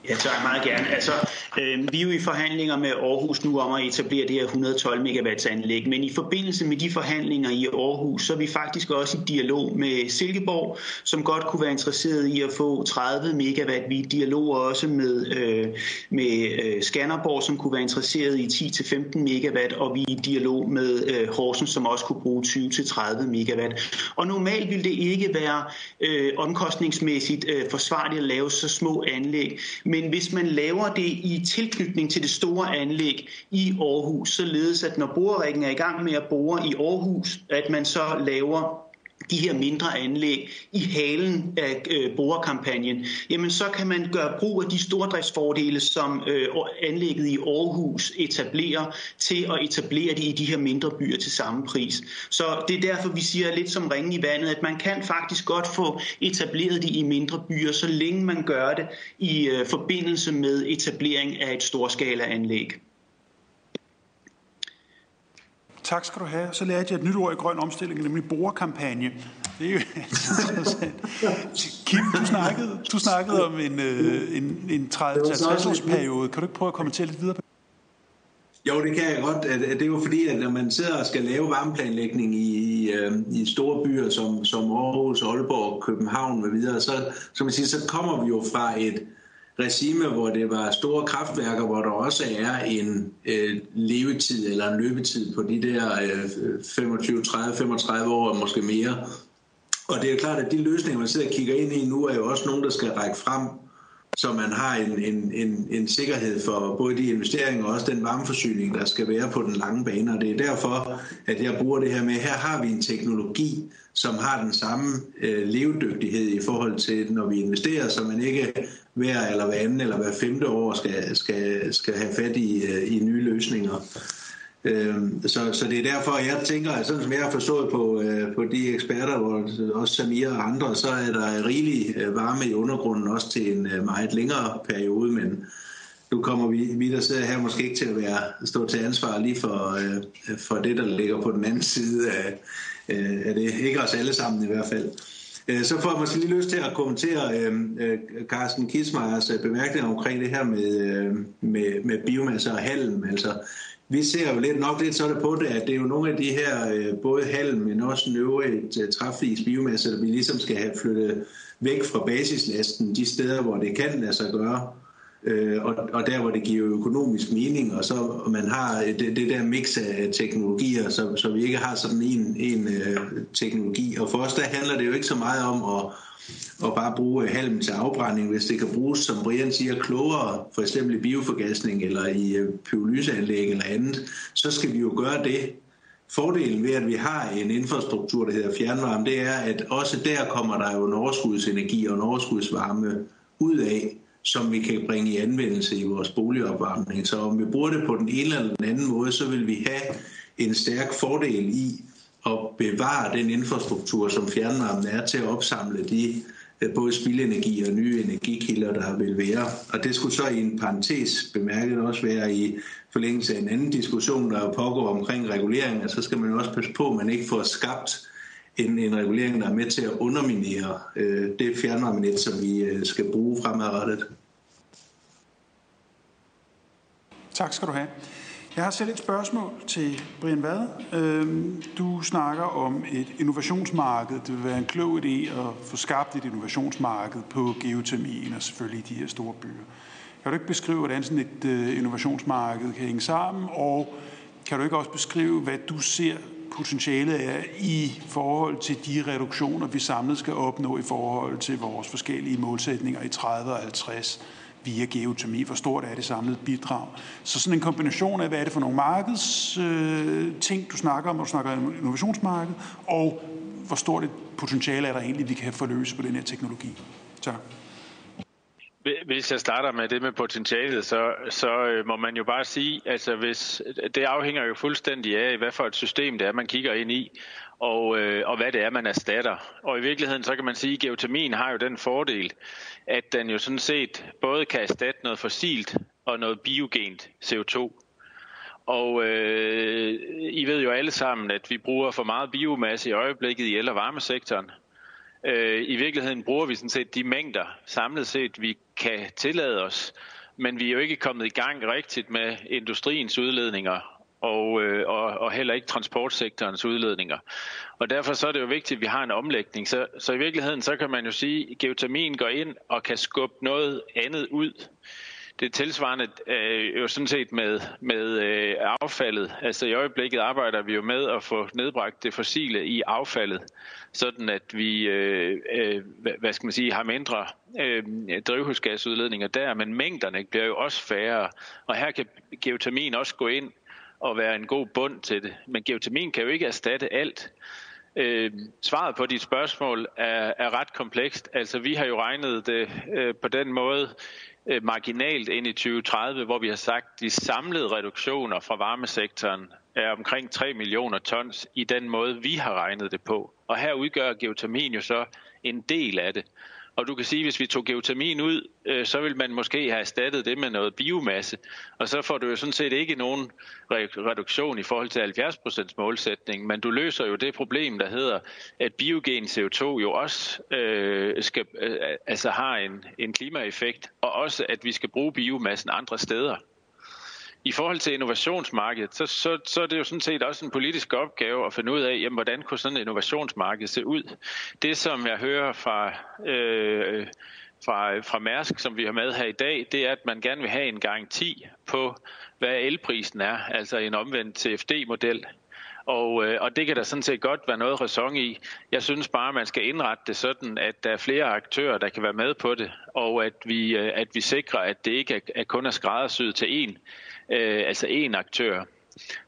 Ja, tager meget gerne. Altså, øh, vi er jo i forhandlinger med Aarhus nu om at etablere det her 112 megawatts anlæg, men i forbindelse med de forhandlinger i Aarhus, så er vi faktisk også i dialog med Silkeborg, som godt kunne være interesseret i at få 30 megawatt. Vi er i dialog også med, øh, med øh, Skanderborg, som kunne være interesseret i 10-15 megawatt, og vi er i dialog med øh, Horsens, som også kunne bruge 20-30 megawatt. Og normalt ville det ikke være øh, omkostningsmæssigt øh, forsvarligt at lave så små anlæg, men hvis man laver det i tilknytning til det store anlæg i Aarhus, således at når borerækken er i gang med at bore i Aarhus, at man så laver de her mindre anlæg i halen af øh, borekampagnen, jamen så kan man gøre brug af de stordriftsfordele, som øh, anlægget i Aarhus etablerer, til at etablere det i de her mindre byer til samme pris. Så det er derfor, vi siger lidt som ringen i vandet, at man kan faktisk godt få etableret det i mindre byer, så længe man gør det i øh, forbindelse med etablering af et storskala anlæg. Tak skal du have. Så lærte jeg et nyt ord i grøn omstilling, nemlig borekampagne. Det er jo interessant. Kim, du snakkede, du snakkede om en, øh, en, en 30-50 års periode. Kan du ikke prøve at kommentere lidt videre på jo, det kan jeg godt. Det er jo fordi, at når man sidder og skal lave varmeplanlægning i, i, øh, i store byer som, som Aarhus, Aalborg, København med videre, så, så, man siger, så kommer vi jo fra et, regime, hvor det var store kraftværker, hvor der også er en øh, levetid eller en løbetid på de der øh, 25, 30, 35 år, måske mere. Og det er klart, at de løsninger, man sidder og kigger ind i nu, er jo også nogen, der skal række frem, så man har en, en, en, en sikkerhed for både de investeringer og også den varmeforsyning, der skal være på den lange bane. Og det er derfor, at jeg bruger det her med, her har vi en teknologi, som har den samme øh, levedygtighed i forhold til, når vi investerer, så man ikke hver eller hver anden eller hver femte år skal, skal, skal have fat i, øh, i nye løsninger. Øh, så, så det er derfor, jeg tænker, at sådan som jeg har forstået på, øh, på de eksperter, hvor også Samir og andre, så er der rigelig øh, varme i undergrunden også til en øh, meget længere periode, men nu kommer vi, vi der sidder her måske ikke til at være stå til ansvar lige for, for det, der ligger på den anden side af, af det. Ikke os alle sammen i hvert fald. Så får jeg måske lige lyst til at kommentere øh, Carsten Kismeyers bemærkning bemærkninger omkring det her med, øh, med, med biomasse og halm. Altså, vi ser jo lidt nok lidt sådan på det, at det er jo nogle af de her, øh, både halm, men også den øvrige øh, træflis biomasse, der vi ligesom skal have flyttet væk fra basislasten, de steder, hvor det kan lade sig gøre øh, og, og der hvor det giver økonomisk mening, og så og man har det, det der mix af teknologier, så, så vi ikke har sådan en, en øh, teknologi. Og for os der handler det jo ikke så meget om at, og bare bruge øh, halm til afbrænding, hvis det kan bruges, som Brian siger, klogere, for eksempel i bioforgasning eller i øh, pyrolyseanlæg eller andet, så skal vi jo gøre det Fordelen ved, at vi har en infrastruktur, der hedder fjernvarme, det er, at også der kommer der jo en overskudsenergi og en overskudsvarme ud af, som vi kan bringe i anvendelse i vores boligopvarmning. Så om vi bruger det på den ene eller den anden måde, så vil vi have en stærk fordel i at bevare den infrastruktur, som fjernvarmen er til at opsamle de øh, både spildenergi og nye energikilder, der vil være. Og det skulle så i en parentes bemærket også være i forlængelse af en anden diskussion, der pågår omkring regulering, så skal man jo også passe på, at man ikke får skabt en, en regulering, der er med til at underminere øh, det fjernvarmenet, som vi øh, skal bruge fremadrettet. Tak skal du have. Jeg har selv et spørgsmål til Brian Vad. Øhm, du snakker om et innovationsmarked. Det vil være en klog idé at få skabt et innovationsmarked på geotermien og selvfølgelig i de her store byer. Kan du ikke beskrive, hvordan sådan et øh, innovationsmarked kan hænge sammen, og kan du ikke også beskrive, hvad du ser potentialet er i forhold til de reduktioner, vi samlet skal opnå i forhold til vores forskellige målsætninger i 30 og 50 via geotermi. Hvor stort er det samlede bidrag? Så sådan en kombination af, hvad er det for nogle markeds øh, ting, du snakker om, når du snakker om innovationsmarked, og hvor stort et potentiale er der egentlig, vi kan forløse på den her teknologi? Tak. Hvis jeg starter med det med potentialet, så, så øh, må man jo bare sige, altså hvis, det afhænger jo fuldstændig af, hvad for et system det er, man kigger ind i, og, øh, og hvad det er, man erstatter. Og i virkeligheden, så kan man sige, at geotermien har jo den fordel, at den jo sådan set både kan erstatte noget fossilt og noget biogent CO2. Og øh, I ved jo alle sammen, at vi bruger for meget biomasse i øjeblikket i el- og varmesektoren. Øh, I virkeligheden bruger vi sådan set de mængder samlet set, vi kan tillade os, men vi er jo ikke kommet i gang rigtigt med industriens udledninger og, øh, og, og heller ikke transportsektorens udledninger. Og derfor så er det jo vigtigt, at vi har en omlægning. Så, så i virkeligheden så kan man jo sige, at geotermien går ind og kan skubbe noget andet ud. Det er tilsvarende øh, jo sådan set med, med øh, affaldet. Altså i øjeblikket arbejder vi jo med at få nedbragt det fossile i affaldet, sådan at vi øh, øh, hvad skal man sige, har mindre øh, drivhusgasudledninger der, men mængderne bliver jo også færre. Og her kan geotermien også gå ind og være en god bund til det. Men geotermien kan jo ikke erstatte alt. Øh, svaret på dit spørgsmål er, er ret komplekst. Altså vi har jo regnet det øh, på den måde øh, marginalt ind i 2030, hvor vi har sagt, at de samlede reduktioner fra varmesektoren er omkring 3 millioner tons i den måde, vi har regnet det på. Og her udgør geotermien jo så en del af det. Og du kan sige, at hvis vi tog geotermien ud, øh, så vil man måske have erstattet det med noget biomasse. Og så får du jo sådan set ikke nogen reduktion i forhold til 70% målsætning, men du løser jo det problem, der hedder, at biogen CO2 jo også øh, skal, øh, altså har en, en klimaeffekt, og også at vi skal bruge biomassen andre steder. I forhold til innovationsmarkedet, så, så, så er det jo sådan set også en politisk opgave at finde ud af, jamen, hvordan kunne sådan et innovationsmarked se ud. Det, som jeg hører fra, øh, fra, fra Mærsk, som vi har med her i dag, det er, at man gerne vil have en garanti på, hvad elprisen er, altså en omvendt CFD-model. Og, øh, og det kan der sådan set godt være noget ræson i. Jeg synes bare, at man skal indrette det sådan, at der er flere aktører, der kan være med på det, og at vi, øh, at vi sikrer, at det ikke er, er kun er skræddersyet til én øh, altså en aktør.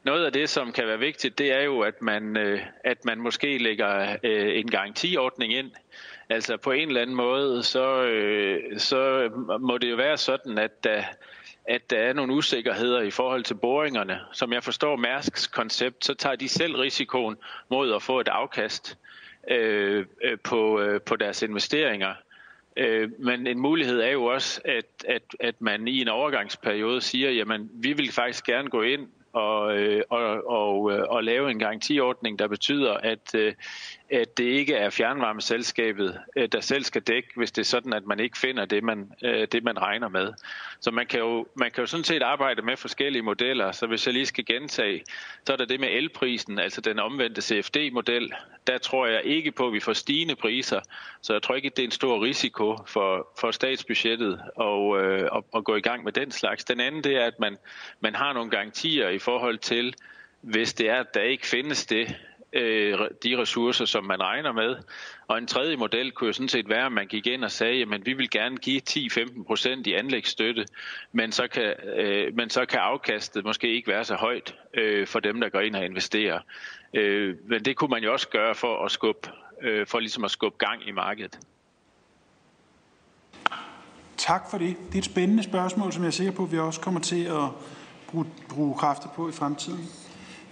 Noget af det, som kan være vigtigt, det er jo, at man, øh, at man måske lægger øh, en garantiordning ind. Altså på en eller anden måde, så, øh, så må det jo være sådan, at der, at der er nogle usikkerheder i forhold til boringerne. Som jeg forstår Mærsks koncept, så tager de selv risikoen mod at få et afkast øh, øh på, øh, på deres investeringer. Øh, men en mulighed er jo også, at, at, at man i en overgangsperiode siger, jamen vi vil faktisk gerne gå ind og, øh, og, og, øh, og lave en garantiordning, der betyder, at, øh, at det ikke er fjernvarmeselskabet, øh, der selv skal dække, hvis det er sådan, at man ikke finder det, man, øh, det, man regner med. Så man kan, jo, man kan jo sådan set arbejde med forskellige modeller. Så hvis jeg lige skal gentage, så er der det med elprisen, altså den omvendte CFD-model. Der tror jeg ikke på, at vi får stigende priser, så jeg tror ikke, at det er en stor risiko for, for statsbudgettet at, øh, at, at gå i gang med den slags. Den anden, det er, at man, man har nogle garantier i forhold til, hvis det er, at der ikke findes det, øh, de ressourcer, som man regner med. Og en tredje model kunne jo sådan set være, at man gik ind og sagde, at vi vil gerne give 10-15 procent i anlægsstøtte, men så, kan, øh, men så kan afkastet måske ikke være så højt øh, for dem, der går ind og investerer. Øh, men det kunne man jo også gøre for at skubbe, øh, for ligesom at skubbe gang i markedet. Tak for det. Det er et spændende spørgsmål, som jeg er sikker på, at vi også kommer til at bruge, bruge kræfter på i fremtiden.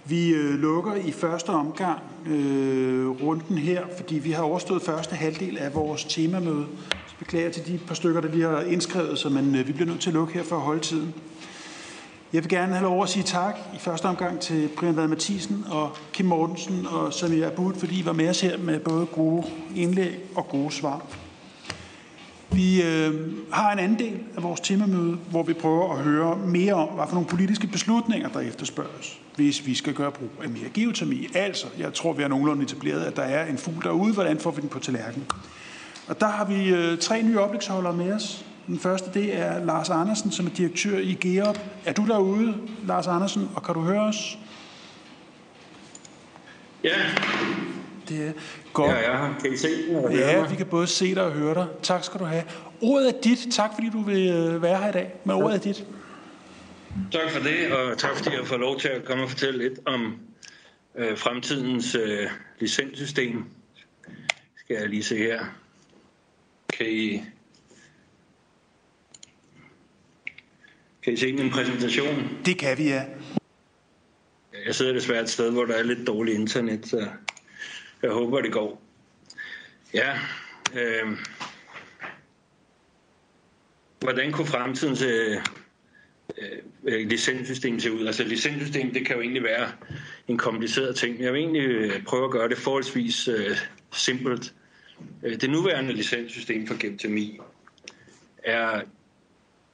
Vi øh, lukker i første omgang øh, runden her, fordi vi har overstået første halvdel af vores temamøde. Så beklager til de par stykker, der lige har indskrevet sig, men øh, vi bliver nødt til at lukke her for at holde tiden. Jeg vil gerne have lov at sige tak i første omgang til Brian Vad Mathisen og Kim Mortensen og Samir Abud, fordi I var med os her med både gode indlæg og gode svar. Vi øh, har en anden del af vores temamøde, hvor vi prøver at høre mere om, hvad for nogle politiske beslutninger, der efterspørges, hvis vi skal gøre brug af mere geotermi. Altså, jeg tror, vi har nogenlunde etableret, at der er en fugl derude. Hvordan får vi den på tallerkenen? Og der har vi øh, tre nye oplægsholdere med os. Den første, det er Lars Andersen, som er direktør i GEOP. Er du derude, Lars Andersen, og kan du høre os? Ja. Det er godt. Ja, ja. Kan I se mig Ja, vi kan både se dig og høre dig. Tak skal du have. Ordet er dit. Tak fordi du vil øh, være her i dag. Men ordet er dit. Tak for det, og tak fordi jeg får lov til at komme og fortælle lidt om øh, fremtidens øh, licenssystem. Skal jeg lige se her. Kan I, kan I se min præsentation? Det kan vi, ja. Jeg sidder desværre et sted, hvor der er lidt dårligt internet, så jeg håber, det går. Ja, øh, hvordan kunne fremtidens øh, øh, øh licenssystem se ud? Altså licenssystem, det kan jo egentlig være en kompliceret ting. Jeg vil egentlig øh, prøve at gøre det forholdsvis øh, simpelt. Øh, det nuværende licenssystem for geotermi er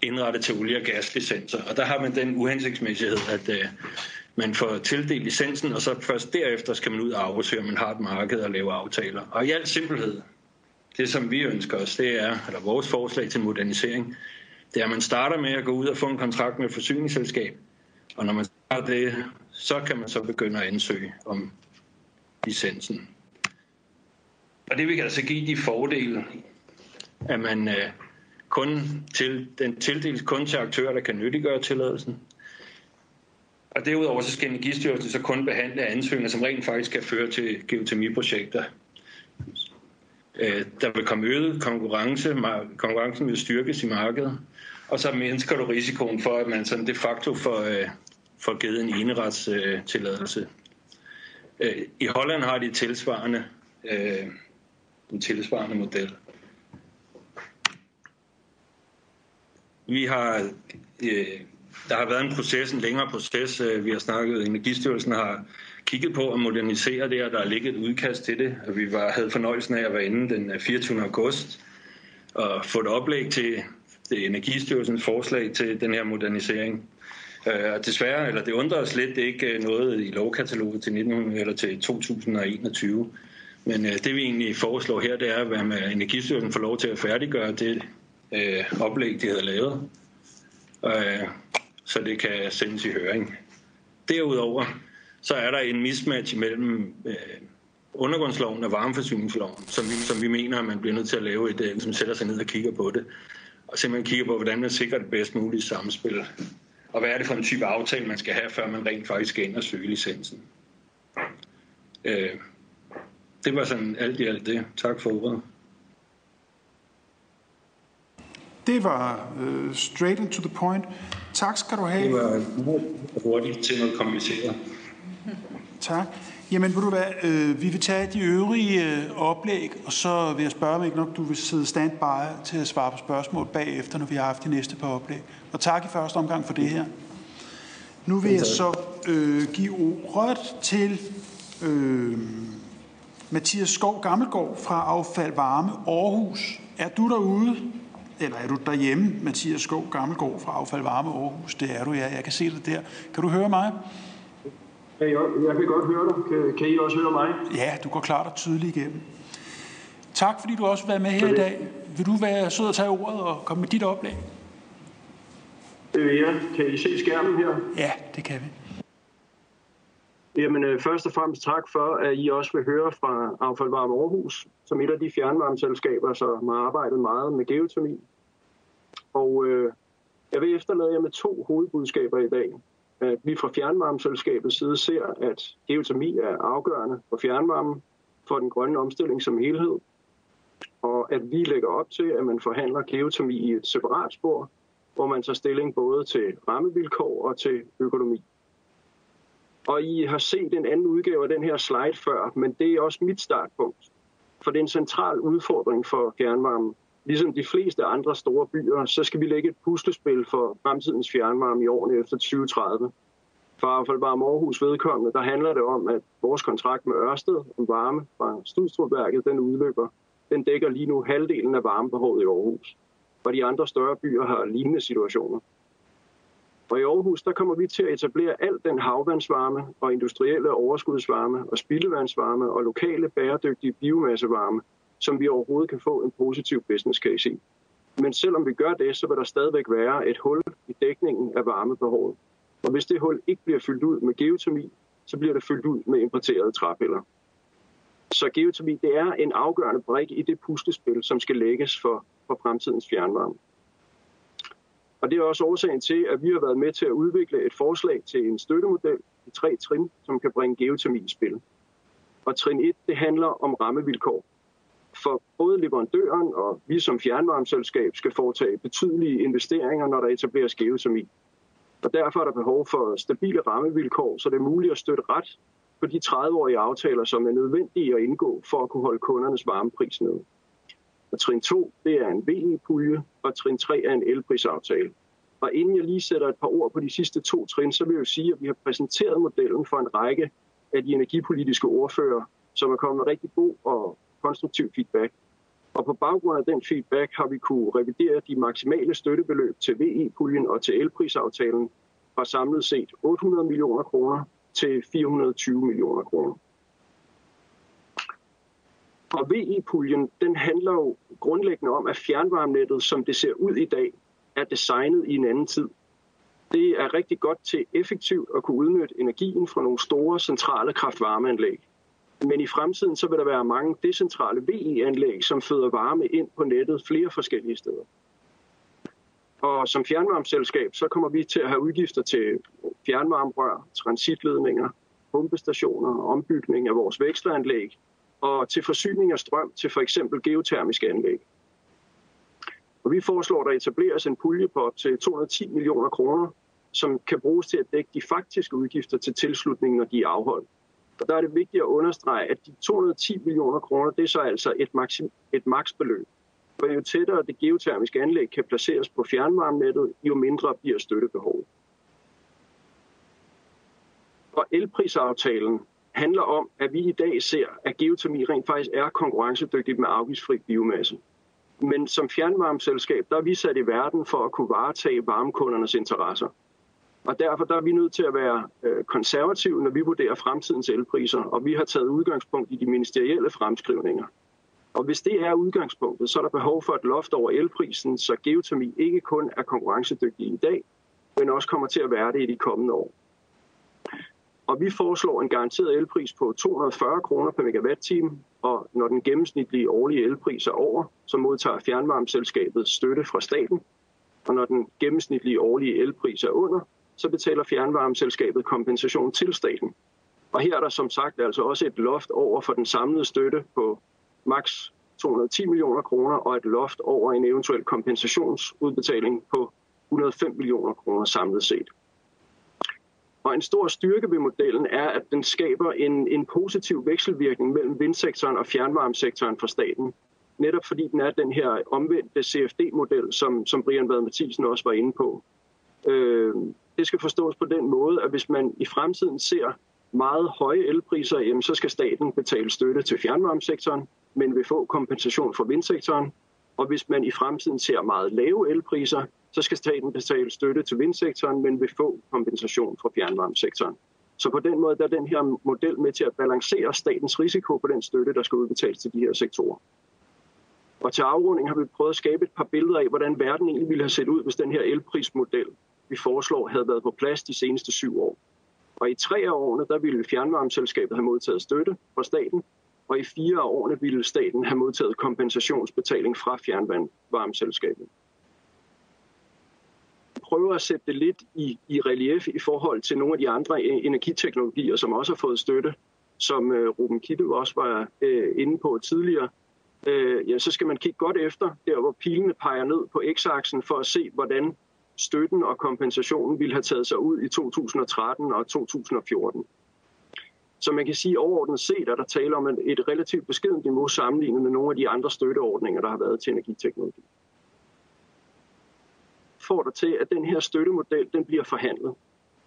indrettet til olie- og gaslicenser, og der har man den uhensigtsmæssighed, at øh, man får tildelt licensen, og så først derefter skal man ud og afsøge, om man har et marked og lave aftaler. Og i al simpelhed, det som vi ønsker os, det er, eller vores forslag til modernisering, det er, at man starter med at gå ud og få en kontrakt med et forsyningsselskab, og når man har det, så kan man så begynde at ansøge om licensen. Og det vil altså give de fordele, at man øh, kun til, den tildeles kun til aktører, der kan nyttiggøre tilladelsen. Og derudover så skal Energistyrelsen så kun behandle ansøgninger, som rent faktisk kan føre til geotermiprojekter. Øh, Der vil komme øget konkurrence, konkurrencen vil styrkes i markedet, og så mindsker du risikoen for, at man sådan de facto får, øh, får givet en eneretstilladelse. Øh, I Holland har de tilsvarende, øh, en tilsvarende model. Vi har, øh, der har været en proces, en længere proces. Øh, vi har snakket, Energistyrelsen har kigget på at modernisere det, og der er ligget et udkast til det. Og vi var, havde fornøjelsen af at være inde den øh, 24. august og få et oplæg til det Energistyrelsens forslag til den her modernisering. Øh, og desværre, eller det undrer os lidt, det er ikke noget i lovkataloget til, 19, eller til 2021. Men øh, det vi egentlig foreslår her, det er, at man- Energistyrelsen får lov til at færdiggøre det øh, oplæg, de havde lavet, øh, så det kan sendes i høring. Derudover så er der en mismatch mellem øh, undergrundsloven og varmeforsyningsloven, som vi, som vi mener, at man bliver nødt til at lave et, øh, som sætter sig ned og kigger på det, og simpelthen kigger på, hvordan man sikrer det bedst mulige samspil. Og hvad er det for en type aftale, man skal have, før man rent faktisk skal ind og søge licensen. Øh, det var sådan alt i alt det. Tak for ordet. Det var uh, straight and to the point. Tak skal du have. Det var hurtigt til noget kompliceret. Tak. Jamen, ved du hvad, øh, vi vil tage de øvrige øh, oplæg, og så vil jeg spørge, om ikke nok du vil sidde standby til at svare på spørgsmål bagefter, når vi har haft de næste par oplæg. Og tak i første omgang for det her. Nu vil jeg så øh, give ordet til øh, Mathias Skov Gammelgaard fra Affald Varme Aarhus. Er du derude? Eller er du derhjemme, Mathias Skov Gammelgaard fra Affald Varme Aarhus? Det er du, ja. Jeg kan se det der. Kan du høre mig? Ja, jeg, jeg kan godt høre dig. Kan, kan I også høre mig? Ja, du går klart og tydeligt igennem. Tak, fordi du også vil være med her i dag. Vil du være sød at tage ordet og komme med dit oplæg? Det vil jeg. Kan I se skærmen her? Ja, det kan vi. Jamen, øh, først og fremmest tak for, at I også vil høre fra Affaldvarme Aarhus, som et af de fjernvarmeselskaber, som har arbejdet meget med geotermi. Og øh, jeg vil efterlade jer med to hovedbudskaber i dag. At vi fra fjernvarmeselskabets side ser, at geotermi er afgørende for fjernvarmen, for den grønne omstilling som helhed, og at vi lægger op til, at man forhandler geotermi i et separat spor, hvor man tager stilling både til rammevilkår og til økonomi. Og I har set en anden udgave af den her slide før, men det er også mit startpunkt. For det er en central udfordring for fjernvarmen. Ligesom de fleste andre store byer, så skal vi lægge et puslespil for fremtidens fjernvarme i årene efter 2030. For Affaldvarme Aarhus vedkommende, der handler det om, at vores kontrakt med Ørsted om varme fra Studstrupværket, den udløber. Den dækker lige nu halvdelen af varmebehovet i Aarhus. Og de andre større byer har lignende situationer. Og i Aarhus, der kommer vi til at etablere al den havvandsvarme og industrielle overskudsvarme og spildevandsvarme og lokale bæredygtige biomassevarme, som vi overhovedet kan få en positiv business case i. Men selvom vi gør det, så vil der stadigvæk være et hul i dækningen af varmebehovet. Og hvis det hul ikke bliver fyldt ud med geotermi, så bliver det fyldt ud med importerede træpiller. Så geotermi det er en afgørende brik i det puslespil, som skal lægges for, for fremtidens fjernvarme. Og det er også årsagen til, at vi har været med til at udvikle et forslag til en støttemodel i tre trin, som kan bringe geotermi i spil. Og trin 1, det handler om rammevilkår. For både leverandøren og vi som fjernvarmeselskab skal foretage betydelige investeringer, når der etableres geotermi. Og derfor er der behov for stabile rammevilkår, så det er muligt at støtte ret på de 30-årige aftaler, som er nødvendige at indgå for at kunne holde kundernes varmepris nede. Og trin 2, det er en VE-pulje, og trin 3 er en elprisaftale. Og inden jeg lige sætter et par ord på de sidste to trin, så vil jeg jo sige, at vi har præsenteret modellen for en række af de energipolitiske ordfører, som er kommet med rigtig god og konstruktiv feedback. Og på baggrund af den feedback har vi kunne revidere de maksimale støttebeløb til VE-puljen og til elprisaftalen fra samlet set 800 millioner kroner til 420 millioner kroner. Og VE-puljen, den handler jo grundlæggende om, at fjernvarmenettet, som det ser ud i dag, er designet i en anden tid. Det er rigtig godt til effektivt at kunne udnytte energien fra nogle store centrale kraftvarmeanlæg. Men i fremtiden så vil der være mange decentrale VE-anlæg, som føder varme ind på nettet flere forskellige steder. Og som fjernvarmeselskab, så kommer vi til at have udgifter til fjernvarmerør, transitledninger, pumpestationer, ombygning af vores veksleranlæg og til forsyning af strøm til for eksempel geotermiske anlæg. Og vi foreslår, at der etableres en pulje på op til 210 millioner kroner, som kan bruges til at dække de faktiske udgifter til tilslutningen, når de er afholdt. Og der er det vigtigt at understrege, at de 210 millioner kroner, det er så altså et, maksim, et maksbeløb. For jo tættere det geotermiske anlæg kan placeres på fjernvarmenettet, jo mindre bliver støttebehovet. Og elprisaftalen handler om, at vi i dag ser, at geotermi rent faktisk er konkurrencedygtigt med afgiftsfri biomasse. Men som fjernvarmeselskab, der er vi sat i verden for at kunne varetage varmekundernes interesser. Og derfor der er vi nødt til at være øh, konservative, når vi vurderer fremtidens elpriser, og vi har taget udgangspunkt i de ministerielle fremskrivninger. Og hvis det er udgangspunktet, så er der behov for et loft over elprisen, så geotermi ikke kun er konkurrencedygtig i dag, men også kommer til at være det i de kommende år. Og vi foreslår en garanteret elpris på 240 kroner per megawatt-time, og når den gennemsnitlige årlige elpris er over, så modtager fjernvarmeselskabet støtte fra staten. Og når den gennemsnitlige årlige elpris er under, så betaler fjernvarmeselskabet kompensation til staten. Og her er der som sagt altså også et loft over for den samlede støtte på maks 210 millioner kroner og et loft over en eventuel kompensationsudbetaling på 105 millioner kroner samlet set. Og en stor styrke ved modellen er, at den skaber en, en positiv vekselvirkning mellem vindsektoren og fjernvarmesektoren for staten. Netop fordi den er den her omvendte CFD-model, som, som Brian Vad Mathisen også var inde på. Øh, det skal forstås på den måde, at hvis man i fremtiden ser meget høje elpriser, jamen, så skal staten betale støtte til fjernvarmesektoren, men vil få kompensation for vindsektoren. Og hvis man i fremtiden ser meget lave elpriser, så skal staten betale støtte til vindsektoren, men vil få kompensation fra fjernvarmesektoren. Så på den måde der er den her model med til at balancere statens risiko på den støtte, der skal udbetales til de her sektorer. Og til afrunding har vi prøvet at skabe et par billeder af, hvordan verden egentlig ville have set ud, hvis den her elprismodel, vi foreslår, havde været på plads de seneste syv år. Og i tre af årene, der ville fjernvarmeselskabet have modtaget støtte fra staten, og i fire af årene ville staten have modtaget kompensationsbetaling fra fjernvarmeselskabet. Prøver at sætte det lidt i, i relief i forhold til nogle af de andre øh, energiteknologier, som også har fået støtte, som øh, Ruben Kittel også var øh, inde på tidligere. Øh, ja, så skal man kigge godt efter, der hvor pilene peger ned på x-aksen, for at se, hvordan støtten og kompensationen ville have taget sig ud i 2013 og 2014. Så man kan sige overordnet set, at der taler om et relativt beskedent niveau sammenlignet med nogle af de andre støtteordninger, der har været til energiteknologi. Får der til, at den her støttemodel den bliver forhandlet.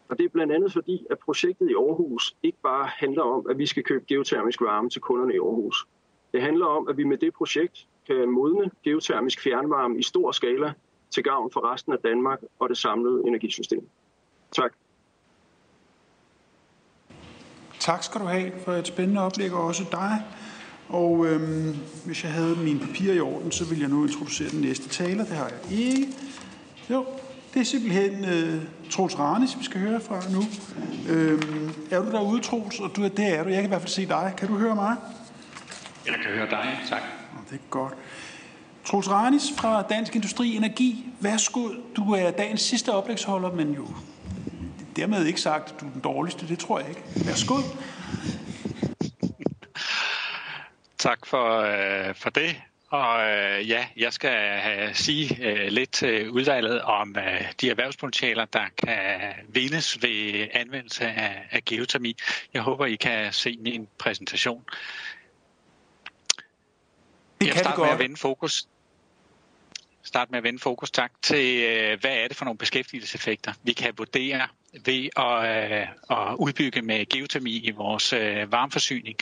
Og det er blandt andet fordi, at projektet i Aarhus ikke bare handler om, at vi skal købe geotermisk varme til kunderne i Aarhus. Det handler om, at vi med det projekt kan modne geotermisk fjernvarme i stor skala til gavn for resten af Danmark og det samlede energisystem. Tak. Tak skal du have for et spændende oplæg, og også dig. Og øhm, hvis jeg havde mine papirer i orden, så ville jeg nu introducere den næste taler. Det har jeg ikke. Jo, det er simpelthen øh, Troels Ranis, vi skal høre fra nu. Øhm, er du derude, Troels? Og du, det er du. Jeg kan i hvert fald se dig. Kan du høre mig? Jeg kan høre dig, tak. Det er godt. Troels Ranis fra Dansk Industri Energi. Værsgo. Du er dagens sidste oplægsholder, men jo dermed ikke sagt, at du er den dårligste. Det tror jeg ikke. Værsgo. Tak for, øh, for det. Og øh, ja, jeg skal øh, sige øh, lidt til udvalget om øh, de erhvervspotentialer, der kan vindes ved anvendelse af, af geotermi. Jeg håber, I kan se min præsentation. Det jeg starter med at vende fokus starte med at vende fokus tak til, øh, hvad er det for nogle beskæftigelseseffekter, vi kan vurdere ved at, øh, at udbygge med geotermi i vores øh, varmeforsyning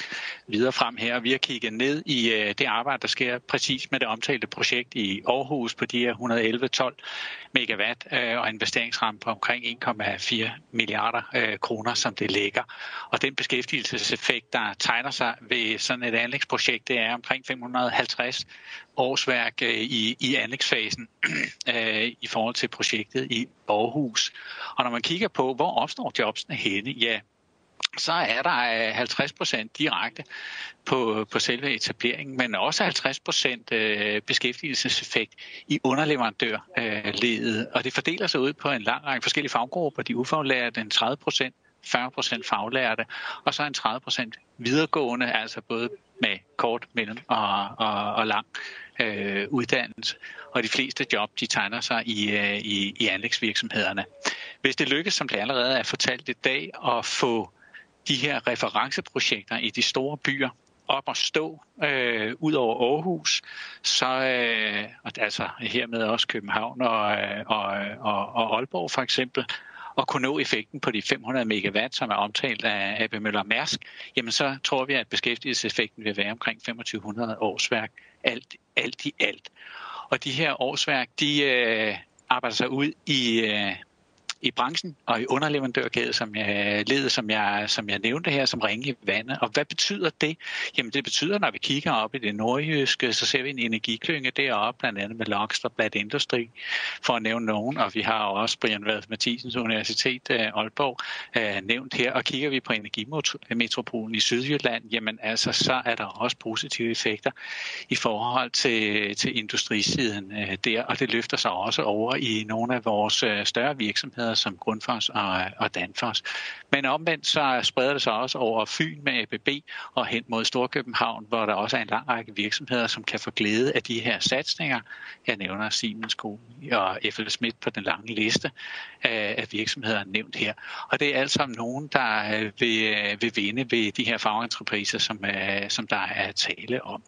videre frem her. Vi har kigget ned i øh, det arbejde, der sker præcis med det omtalte projekt i Aarhus på de her 111-12 megawatt øh, og investeringsramme på omkring 1,4 milliarder øh, kroner, som det ligger. Og den beskæftigelseseffekt, der tegner sig ved sådan et anlægsprojekt, det er omkring 550 årsværk øh, i, i anlægsfasen øh, i forhold til projektet i Aarhus. Og når man kigger på, hvor opstår jobsene henne, ja, så er der øh, 50 procent direkte på, på selve etableringen, men også 50 procent beskæftigelseseffekt i underleverandørledet. Og det fordeler sig ud på en lang række forskellige faggrupper. De ufaglærte, en 30 procent, 40 procent faglærte, og så en 30 procent videregående, altså både med kort, mellem og, og, og lang øh, uddannelse. Og de fleste job, de tegner sig i, øh, i, i anlægsvirksomhederne. Hvis det lykkes, som det allerede er fortalt i dag, at få de her referenceprojekter i de store byer op at stå øh, ud over Aarhus, så øh, altså hermed også København og, øh, og, og, og Aalborg for eksempel, og kunne nå effekten på de 500 megawatt, som er omtalt af AB Møller Mærsk, jamen så tror vi, at beskæftigelseseffekten vil være omkring 2500 årsværk alt, alt i alt. Og de her årsværk, de øh, arbejder sig ud i, øh, i branchen og i underleverandørkæden, som jeg led, som jeg, som jeg nævnte her, som ringe i vandet. Og hvad betyder det? Jamen det betyder, når vi kigger op i det nordjyske, så ser vi en energiklynge deroppe, blandt andet med Lockster Blad Industri, for at nævne nogen. Og vi har også Brian Vad Mathisens Universitet, øh, Aalborg, øh, nævnt her. Og kigger vi på energimetropolen i Sydjylland, jamen altså, så er der også positive effekter i forhold til, til industrisiden øh, der. Og det løfter sig også over i nogle af vores større virksomheder, virksomheder som Grundfos og, og Danfoss. Men omvendt så spreder det sig også over Fyn med ABB og hen mod Storkøbenhavn, hvor der også er en lang række virksomheder, som kan få glæde af de her satsninger. Jeg nævner Siemens og FL Schmidt på den lange liste af virksomheder nævnt her. Og det er alt sammen nogen, der øh, vil, øh, vil vinde ved de her fagentrepriser, som, øh, som der er tale om.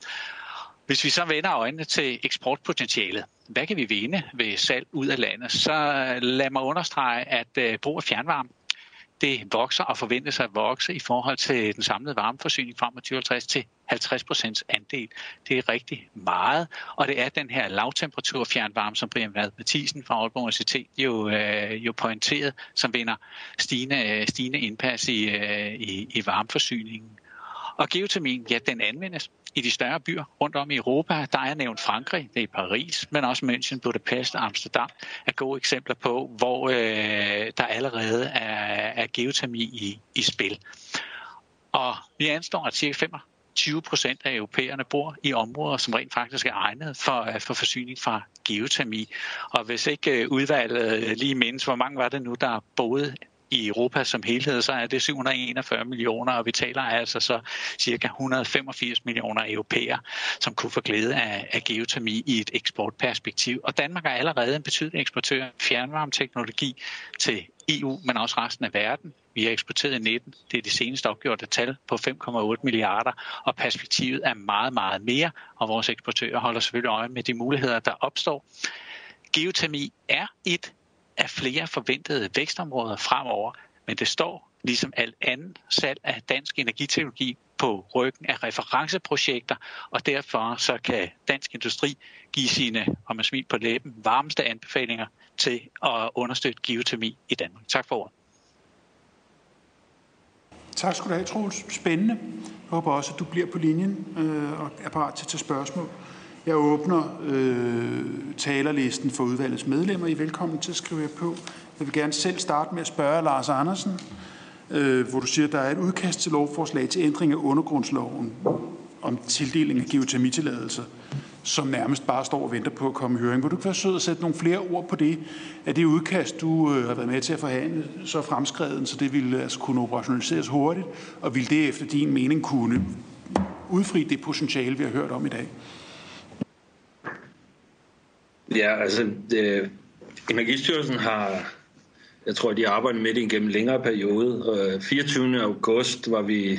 Hvis vi så vender øjnene til eksportpotentialet, hvad kan vi vinde ved salg ud af landet, så øh, lad mig understrege, at øh, brug af fjernvarme, det vokser og forventes at vokse i forhold til den samlede varmeforsyning frem mod 2050 til 50 procents andel. Det er rigtig meget, og det er den her lavtemperatur fjernvarme, som Brian Vad Mathisen fra Aalborg Universitet jo, øh, jo pointeret, som vinder stigende, øh, stigende indpas i, øh, i, i varmeforsyningen. Og geotermien, ja, den anvendes i de større byer rundt om i Europa. Der er nævnt Frankrig, det er Paris, men også München, Budapest og Amsterdam er gode eksempler på, hvor øh, der allerede er, er geotermi i, i spil. Og vi anstår, at ca. 20 procent af europæerne bor i områder, som rent faktisk er egnet for, øh, for forsyning fra geotermi. Og hvis ikke øh, udvalget lige mindes, hvor mange var det nu, der boede i Europa som helhed, så er det 741 millioner, og vi taler altså så cirka 185 millioner europæer, som kunne få glæde af, af geotermi i et eksportperspektiv. Og Danmark er allerede en betydelig eksportør af fjernvarmeteknologi til EU, men også resten af verden. Vi har eksporteret i 19. Det er det seneste opgjorte tal på 5,8 milliarder, og perspektivet er meget, meget mere, og vores eksportører holder selvfølgelig øje med de muligheder, der opstår. Geotermi er et af flere forventede vækstområder fremover, men det står ligesom alt andet salg af dansk energiteknologi på ryggen af referenceprojekter, og derfor så kan dansk industri give sine, om man smil på læben, varmeste anbefalinger til at understøtte geotermi i Danmark. Tak for ordet. Tak skal du have, Troels. Spændende. Jeg håber også, at du bliver på linjen øh, og er parat til at tage spørgsmål. Jeg åbner øh, talerlisten for udvalgets medlemmer. I er velkommen til at skrive på. Jeg vil gerne selv starte med at spørge Lars Andersen, øh, hvor du siger, at der er et udkast til lovforslag til ændring af undergrundsloven om tildeling af geotermitilladelser, som nærmest bare står og venter på at komme i høring. Vil du ikke være sød at sætte nogle flere ord på det? Er det udkast, du øh, har været med til at forhandle, så fremskreden, så det ville altså kunne operationaliseres hurtigt, og vil det efter din mening kunne udfri det potentiale, vi har hørt om i dag? Ja, altså øh, Energistyrelsen har, jeg tror, de har arbejdet med det igennem en længere periode. Øh, 24. august var vi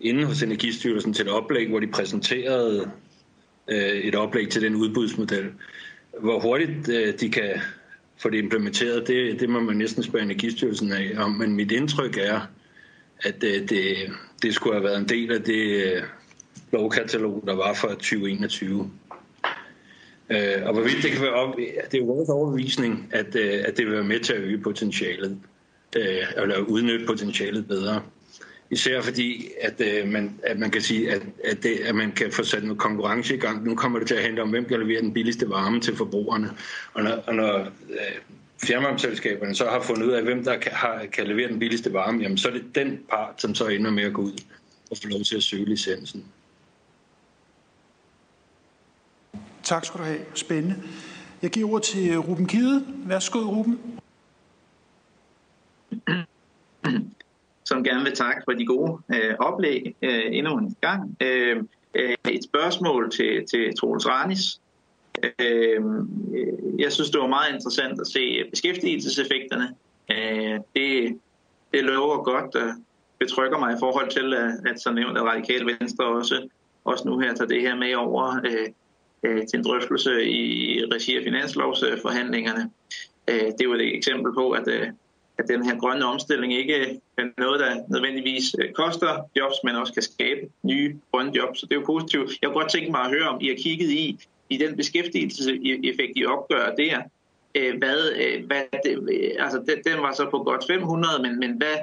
inde hos Energistyrelsen til et oplæg, hvor de præsenterede øh, et oplæg til den udbudsmodel. Hvor hurtigt øh, de kan få det implementeret, det, det må man næsten spørge Energistyrelsen af om. Men mit indtryk er, at øh, det, det skulle have været en del af det øh, lovkatalog, der var for 2021. Øh, og hvorvidt det kan være op, det er jo vores overbevisning, at, øh, at det vil være med til at øge potentialet, øh, eller udnytte potentialet bedre. Især fordi, at, øh, man, at man kan sige, at, at, det, at man kan få sat noget konkurrence i gang. Nu kommer det til at handle om, hvem kan levere den billigste varme til forbrugerne. Og når, og når øh, fjernvarmeselskaberne så har fundet ud af, hvem der kan, har, kan levere den billigste varme, jamen så er det den part, som så ender med at gå ud og få lov til at søge licensen. Tak skal du have. Spændende. Jeg giver ordet til Ruben Kide. Værsgo, Ruben. Som gerne vil takke for de gode øh, oplæg øh, endnu en gang. Øh, øh, et spørgsmål til, til Troels Ranis. Øh, jeg synes, det var meget interessant at se beskæftigelseseffekterne. Øh, det, det lover godt og betrykker mig i forhold til, at, at så nævnt at Radikale Venstre også, også nu her tager det her med over. Øh, øh, til en drøftelse i regi af finanslovsforhandlingerne. Øh, det er jo et eksempel på, at, øh, at den her grønne omstilling ikke er noget, der nødvendigvis øh, koster jobs, men også kan skabe nye grønne jobs. Så det er jo positivt. Jeg kunne godt tænke mig at høre, om I har kigget i, i den beskæftigelseseffekt, I opgør der. Øh, hvad, øh, hvad det, øh, altså den, den var så på godt 500, men, men hvad,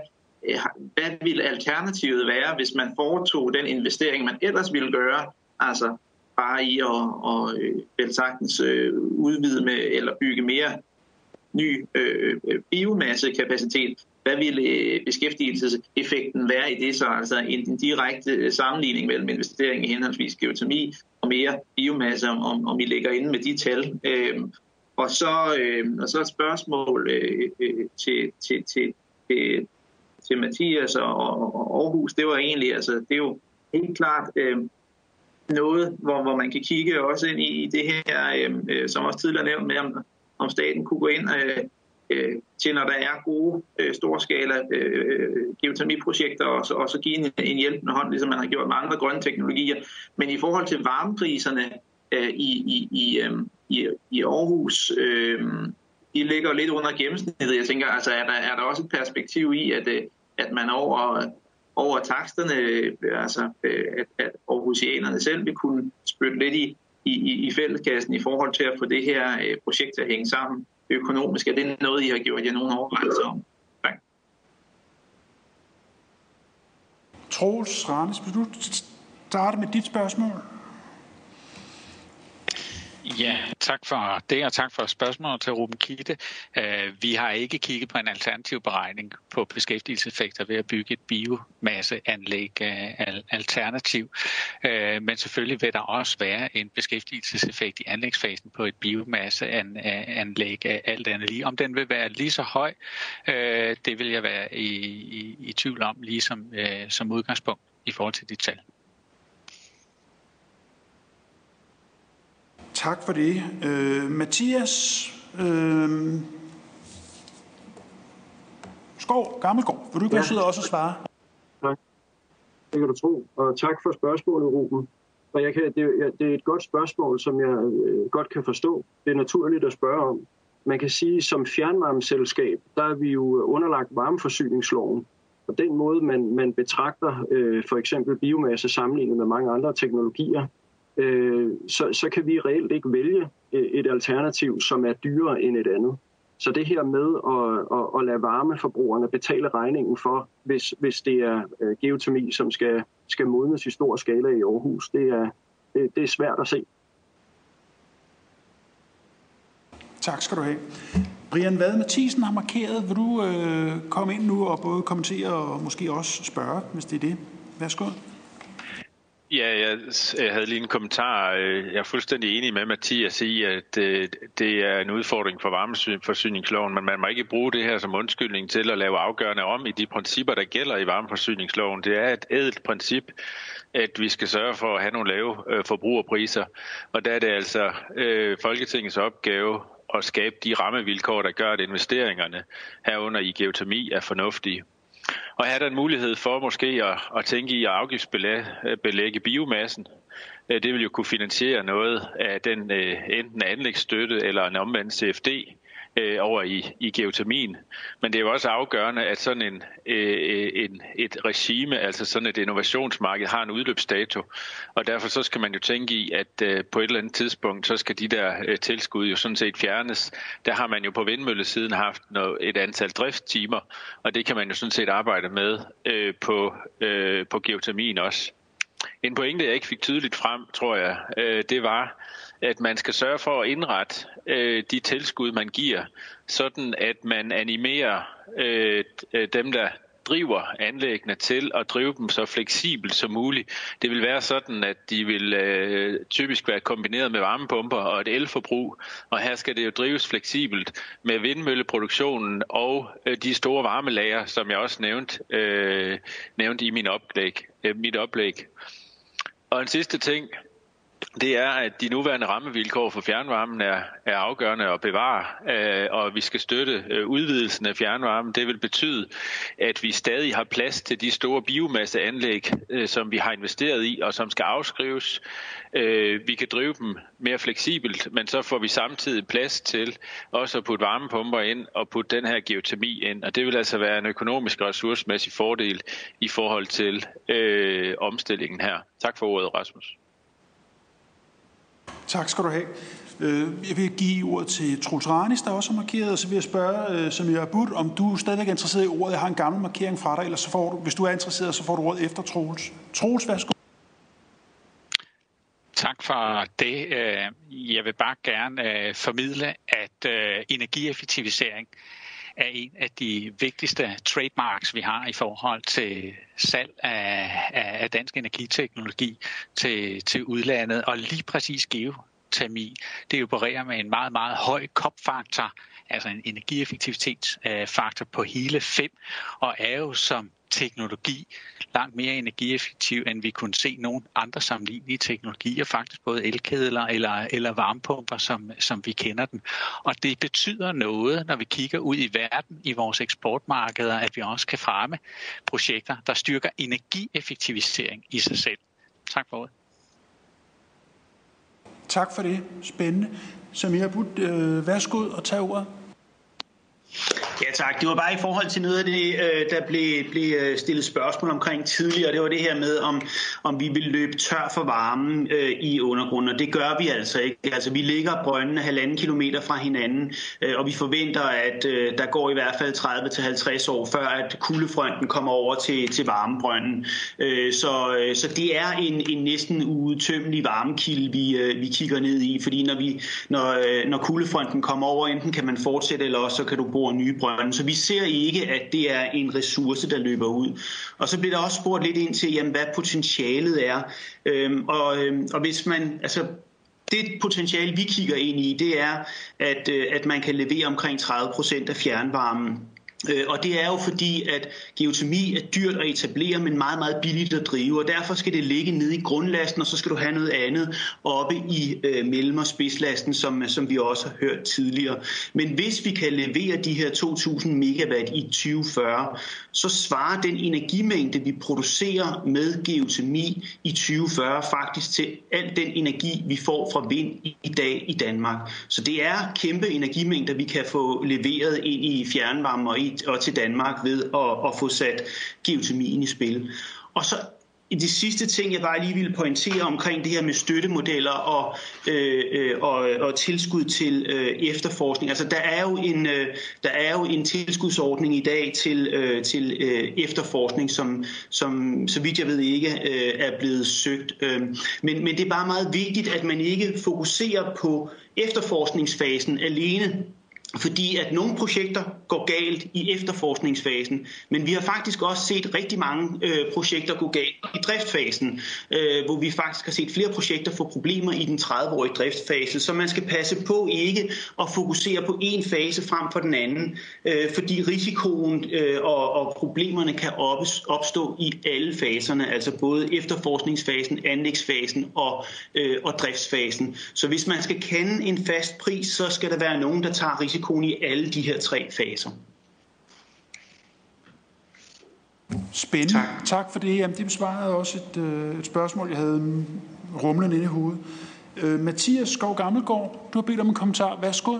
øh, hvad ville alternativet være, hvis man foretog den investering, man ellers ville gøre, altså bare i at, og, øh, vel sagtens øh, udvide med eller bygge mere ny øh, øh biomassekapacitet. Hvad ville øh, beskæftigelseseffekten være i det så? Altså en, en direkte sammenligning mellem investering i henholdsvis geotermi og mere biomasse, om, om I ligger inde med de tal. Øh, og, så, øh, og så et spørgsmål øh, øh, til, til, til, til, til Mathias og, og Aarhus. Det var egentlig, altså det er jo helt klart... Øh, noget, hvor, hvor man kan kigge også ind i, det her, øhm, øh, som også tidligere nævnt med, om, om staten kunne gå ind øh, øh, til, når der er gode øh, storskala øh, geotermiprojekter, og så, og så give en, en hjælpende hånd, ligesom man har gjort med andre grønne teknologier. Men i forhold til varmepriserne øh, i, i, i, øh, i, i Aarhus, øh, de ligger lidt under gennemsnittet. Jeg tænker, altså er der, er der også et perspektiv i, at, øh, at man over over taksterne, øh, altså øh, at, at Aarhusianerne selv vil kunne spytte lidt i, i, i fælleskassen i forhold til at få det her øh, projekt til at hænge sammen økonomisk. Er det noget, I har gjort jer nogle overvejelser om? Troels Randes, vil du starte med dit spørgsmål. Ja, tak for det, og tak for spørgsmålet til Ruben Kitte. Øh, vi har ikke kigget på en alternativ beregning på beskæftigelseseffekter ved at bygge et biomasseanlæg øh, alternativ. Øh, men selvfølgelig vil der også være en beskæftigelseseffekt i anlægsfasen på et biomasseanlæg alt andet lige. Om den vil være lige så høj, det vil jeg være i, i, i tvivl om, ligesom som udgangspunkt i forhold til de tal. Tak for det. Øh, Mathias øh, Skov, Gammelgaard, vil du ikke ja. sidde også og svare? Tak. Det kan du tro. Og tak for spørgsmålet, Ruben. Og jeg kan, det, det er et godt spørgsmål, som jeg øh, godt kan forstå. Det er naturligt at spørge om. Man kan sige, som fjernvarmeselskab, der er vi jo underlagt varmeforsyningsloven. Og den måde, man, man betragter øh, for eksempel biomasse sammenlignet med mange andre teknologier, øh, så, så kan vi reelt ikke vælge øh, et alternativ, som er dyrere end et andet. Så det her med at, at, at lade varmeforbrugerne betale regningen for, hvis, hvis det er øh, geotermi, som skal, skal modnes i stor skala i Aarhus, det er, det, det er svært at se. Tak skal du have. Brian Vade Mathisen har markeret. Vil du øh, komme ind nu og både kommentere og måske også spørge, hvis det er det? Værsgo. Ja, jeg, jeg havde lige en kommentar. Øh, jeg er fuldstændig enig med Mathias i, at øh, det er en udfordring for varmeforsyningsloven, men man må ikke bruge det her som undskyldning til at lave afgørende om i de principper, der gælder i varmeforsyningsloven. Det er et ædelt princip, at vi skal sørge for at have nogle lave øh, forbrugerpriser, og der er det altså Folketingets opgave at skabe de rammevilkår, der gør, at investeringerne herunder i geotermi er fornuftige. Og her er der en mulighed for måske at, at tænke i at afgiftsbelægge øh, biomassen. Øh, det vil jo kunne finansiere noget af den øh, enten anlægsstøtte eller en omvendt CFD øh, over i, i geotermien. Men det er jo også afgørende, at sådan en, øh, øh, en, et regime, altså sådan et innovationsmarked, har en udløbsdato. Og derfor så skal man jo tænke i, at øh, på et eller andet tidspunkt, så skal de der øh, tilskud jo sådan set fjernes. Der har man jo på vindmøllesiden haft noget, et antal driftstimer, og det kan man jo sådan set arbejde med øh, på, øh, på geotermien også. En pointe, jeg ikke fik tydeligt frem, tror jeg, øh, det var, at man skal sørge for at indrette øh, de tilskud, man giver, sådan at man animerer øh, øh, dem, der driver anlæggene til at drive dem så fleksibelt som muligt. Det vil være sådan, at de vil øh, typisk være kombineret med varmepumper og et elforbrug, og her skal det jo drives fleksibelt med vindmølleproduktionen og øh, de store varmelager, som jeg også nævnte, øh, nævnte i min oplæg, øh, mit oplæg. Og en sidste ting, det er, at de nuværende rammevilkår for fjernvarmen er, er afgørende at bevare, øh, og vi skal støtte øh, udvidelsen af fjernvarmen. Det vil betyde, at vi stadig har plads til de store biomasseanlæg, øh, som vi har investeret i, og som skal afskrives. Øh, vi kan drive dem mere fleksibelt, men så får vi samtidig plads til også at putte varmepumper ind og putte den her geotermi ind, og det vil altså være en økonomisk og ressourcemæssig fordel i forhold til øh, omstillingen her. Tak for ordet, Rasmus. Tak skal du have. Øh, jeg vil give ordet til Truls Ranis, der også er markeret, og så vil jeg spørge øh, som jeg har budt, om du stadigvæk er interesseret i ordet. Jeg har en gammel markering fra dig, eller så får du, hvis du er interesseret, så får du ordet efter Troels. Troels, værsgo. Tak for det. Øh, jeg vil bare gerne øh, formidle, at energieffektivisering er en af de vigtigste trademarks, vi har i forhold til salg af, af dansk energiteknologi til, til udlandet. Og lige præcis geotermi, det opererer med en meget, meget høj kopfaktor, altså en energieffektivitetsfaktor på hele 5, og er jo som teknologi langt mere energieffektiv, end vi kunne se nogle andre sammenlignelige teknologier, faktisk både elkedler eller, eller varmepumper, som, som vi kender den. Og det betyder noget, når vi kigger ud i verden i vores eksportmarkeder, at vi også kan fremme projekter, der styrker energieffektivisering i sig selv. Tak for ordet. Tak for det. Spændende. Samir Abud, øh, værsgo og tag ordet. Ja, tak. Det var bare i forhold til noget af det, øh, der blev, blev øh, stillet spørgsmål omkring tidligere. Det var det her med, om, om vi vil løbe tør for varmen øh, i undergrunden, og det gør vi altså ikke. Altså, vi ligger brøndene halvanden kilometer fra hinanden, øh, og vi forventer, at øh, der går i hvert fald 30-50 år, før at kuldefronten kommer over til, til varmebrønden. Øh, så, øh, så det er en, en næsten uudtømmelig varmekilde, vi, øh, vi kigger ned i, fordi når, vi, når, øh, når kuldefronten kommer over, enten kan man fortsætte, eller også så kan du bore nye grønne. Så vi ser ikke, at det er en ressource, der løber ud. Og så bliver der også spurgt lidt ind til, jamen, hvad potentialet er. Øhm, og, øhm, og hvis man, altså det potentiale, vi kigger ind i, det er, at, øh, at man kan levere omkring 30 procent af fjernvarmen Øh, og det er jo fordi, at geotermi er dyrt at etablere, men meget, meget billigt at drive, og derfor skal det ligge nede i grundlasten, og så skal du have noget andet oppe i øh, mellem- og spidslasten, som, som vi også har hørt tidligere. Men hvis vi kan levere de her 2.000 megawatt i 2040, så svarer den energimængde, vi producerer med geotermi i 2040 faktisk til al den energi, vi får fra vind i dag i Danmark. Så det er kæmpe energimængder, vi kan få leveret ind i fjernvarme og i og til Danmark ved at, at få sat geotermien i spil. Og så i de sidste ting, jeg bare lige ville pointere omkring det her med støttemodeller og, øh, øh, og, og tilskud til øh, efterforskning. Altså, der er, jo en, øh, der er jo en tilskudsordning i dag til, øh, til øh, efterforskning, som, som så vidt jeg ved ikke øh, er blevet søgt. Øh, men, men det er bare meget vigtigt, at man ikke fokuserer på efterforskningsfasen alene, fordi at nogle projekter går galt i efterforskningsfasen, men vi har faktisk også set rigtig mange øh, projekter gå galt i driftfasen, øh, hvor vi faktisk har set flere projekter få problemer i den 30-årige driftsfase, så man skal passe på ikke at fokusere på én fase frem for den anden, øh, fordi risikoen øh, og, og problemerne kan opstå i alle faserne, altså både efterforskningsfasen, anlægsfasen og, øh, og driftsfasen. Så hvis man skal kende en fast pris, så skal der være nogen, der tager risiko risikoen i alle de her tre faser. Spændende. Tak, tak for det. Jamen, det besvarede også et, øh, et spørgsmål, jeg havde rumlende inde i hovedet. Øh, Mathias Skov Gammelgaard, du har bedt om en kommentar. Værsgo.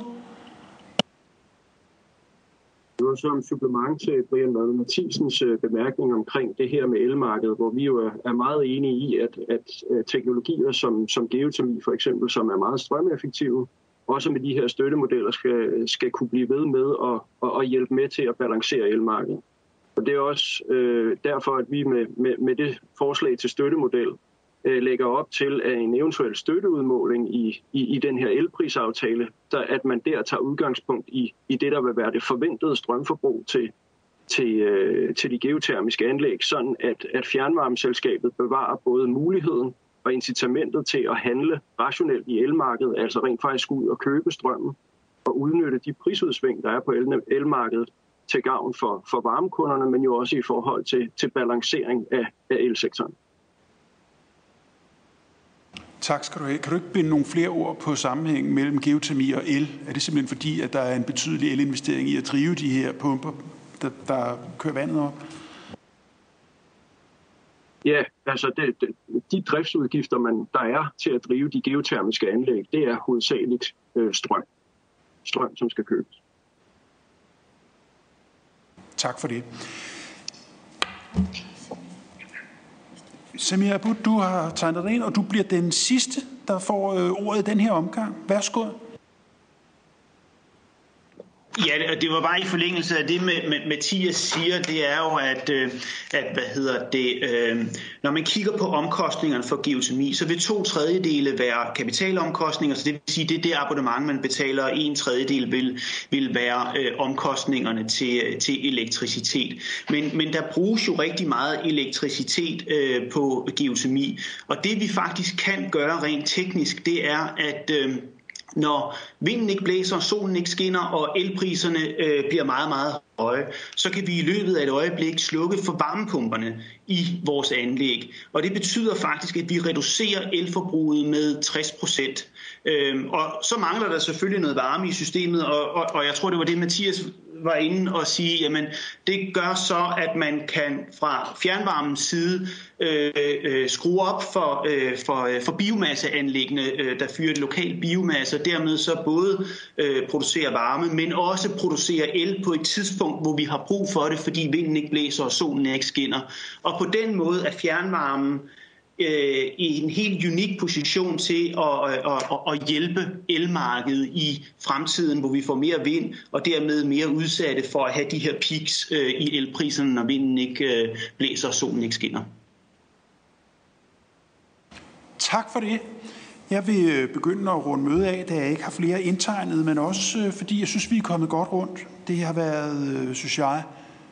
Det var som supplement til Brian Mølle Mathisens øh, bemærkning omkring det her med elmarkedet, hvor vi jo er meget enige i, at, at teknologier som, som geotermi for eksempel, som er meget strømeffektive, også med de her støttemodeller skal, skal kunne blive ved med at, at, at hjælpe med til at balancere elmarkedet. Og det er også øh, derfor, at vi med, med, med det forslag til støttemodel øh, lægger op til, at en eventuel støtteudmåling i, i, i den her elprisaftale, der, at man der tager udgangspunkt i, i det, der vil være det forventede strømforbrug til, til, øh, til de geotermiske anlæg, sådan at, at fjernvarmeselskabet bevarer både muligheden og incitamentet til at handle rationelt i elmarkedet, altså rent faktisk ud og købe strømmen og udnytte de prisudsving, der er på elmarkedet til gavn for, for varmekunderne, men jo også i forhold til, til balancering af, af elsektoren. Tak skal du have. Kan du ikke binde nogle flere ord på sammenhængen mellem geotermi og el? Er det simpelthen fordi, at der er en betydelig elinvestering i at drive de her pumper, der, der kører vandet op? Ja, altså det, det, de driftsudgifter, man, der er til at drive de geotermiske anlæg, det er hovedsageligt øh, strøm. Strøm, som skal købes. Tak for det. Samir Abud, du har tegnet dig ind, og du bliver den sidste, der får øh, ordet i den her omgang. Værsgo. Ja, det var bare i forlængelse af det, med, Mathias siger, det er jo, at, øh, at hvad hedder det, øh, når man kigger på omkostningerne for geotermi, så vil to tredjedele være kapitalomkostninger, så det vil sige, det er det abonnement, man betaler, og en tredjedel vil, vil være øh, omkostningerne til, øh, til elektricitet. Men, men der bruges jo rigtig meget elektricitet øh, på geotermi, og det vi faktisk kan gøre rent teknisk, det er, at øh, når vinden ikke blæser, solen ikke skinner og elpriserne øh, bliver meget, meget høje, så kan vi i løbet af et øjeblik slukke for varmepumperne i vores anlæg. Og det betyder faktisk, at vi reducerer elforbruget med 60 procent. Øhm, og så mangler der selvfølgelig noget varme i systemet, og, og, og jeg tror, det var det, Mathias var inde og sige, jamen det gør så, at man kan fra fjernvarmens side øh, øh, skrue op for, øh, for, øh, for biomasseanlæggene, øh, der fyrer det lokal biomasse, og dermed så både øh, producere varme, men også producere el på et tidspunkt, hvor vi har brug for det, fordi vinden ikke blæser og solen ikke skinner. Og på den måde er fjernvarmen øh, Øh, i en helt unik position til at, øh, at, at, at hjælpe elmarkedet i fremtiden, hvor vi får mere vind og dermed mere udsatte for at have de her peaks øh, i elpriserne, når vinden ikke øh, blæser og solen ikke skinner. Tak for det. Jeg vil øh, begynde at runde møde af, da jeg ikke har flere indtegnet, men også fordi jeg synes, vi er kommet godt rundt. Det har været, synes jeg,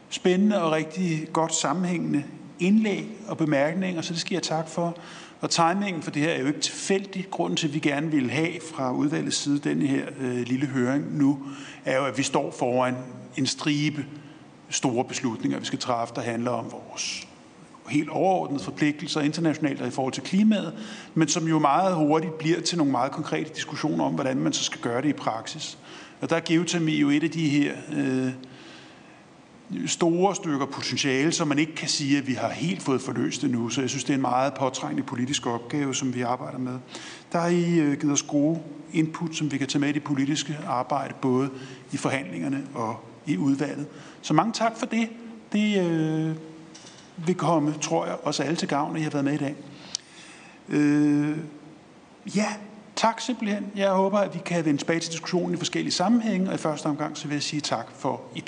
spændende og rigtig godt sammenhængende indlæg og bemærkninger, så det skal jeg tak for. Og timingen for det her er jo ikke tilfældig. Grunden til, at vi gerne vil have fra udvalgets side denne her øh, lille høring nu, er jo, at vi står foran en stribe store beslutninger, vi skal træffe, der handler om vores helt overordnede forpligtelser internationalt og i forhold til klimaet, men som jo meget hurtigt bliver til nogle meget konkrete diskussioner om, hvordan man så skal gøre det i praksis. Og der er geotermi jo et af de her øh, store stykker potentiale, som man ikke kan sige, at vi har helt fået forløst det nu. Så jeg synes, det er en meget påtrængende politisk opgave, som vi arbejder med. Der har I øh, givet os gode input, som vi kan tage med i det politiske arbejde, både i forhandlingerne og i udvalget. Så mange tak for det. Det øh, vil komme, tror jeg, os alle til gavn, at I har været med i dag. Øh, ja, tak simpelthen. Jeg håber, at vi kan vende tilbage til diskussionen i forskellige sammenhænge, og i første omgang så vil jeg sige tak for i dag.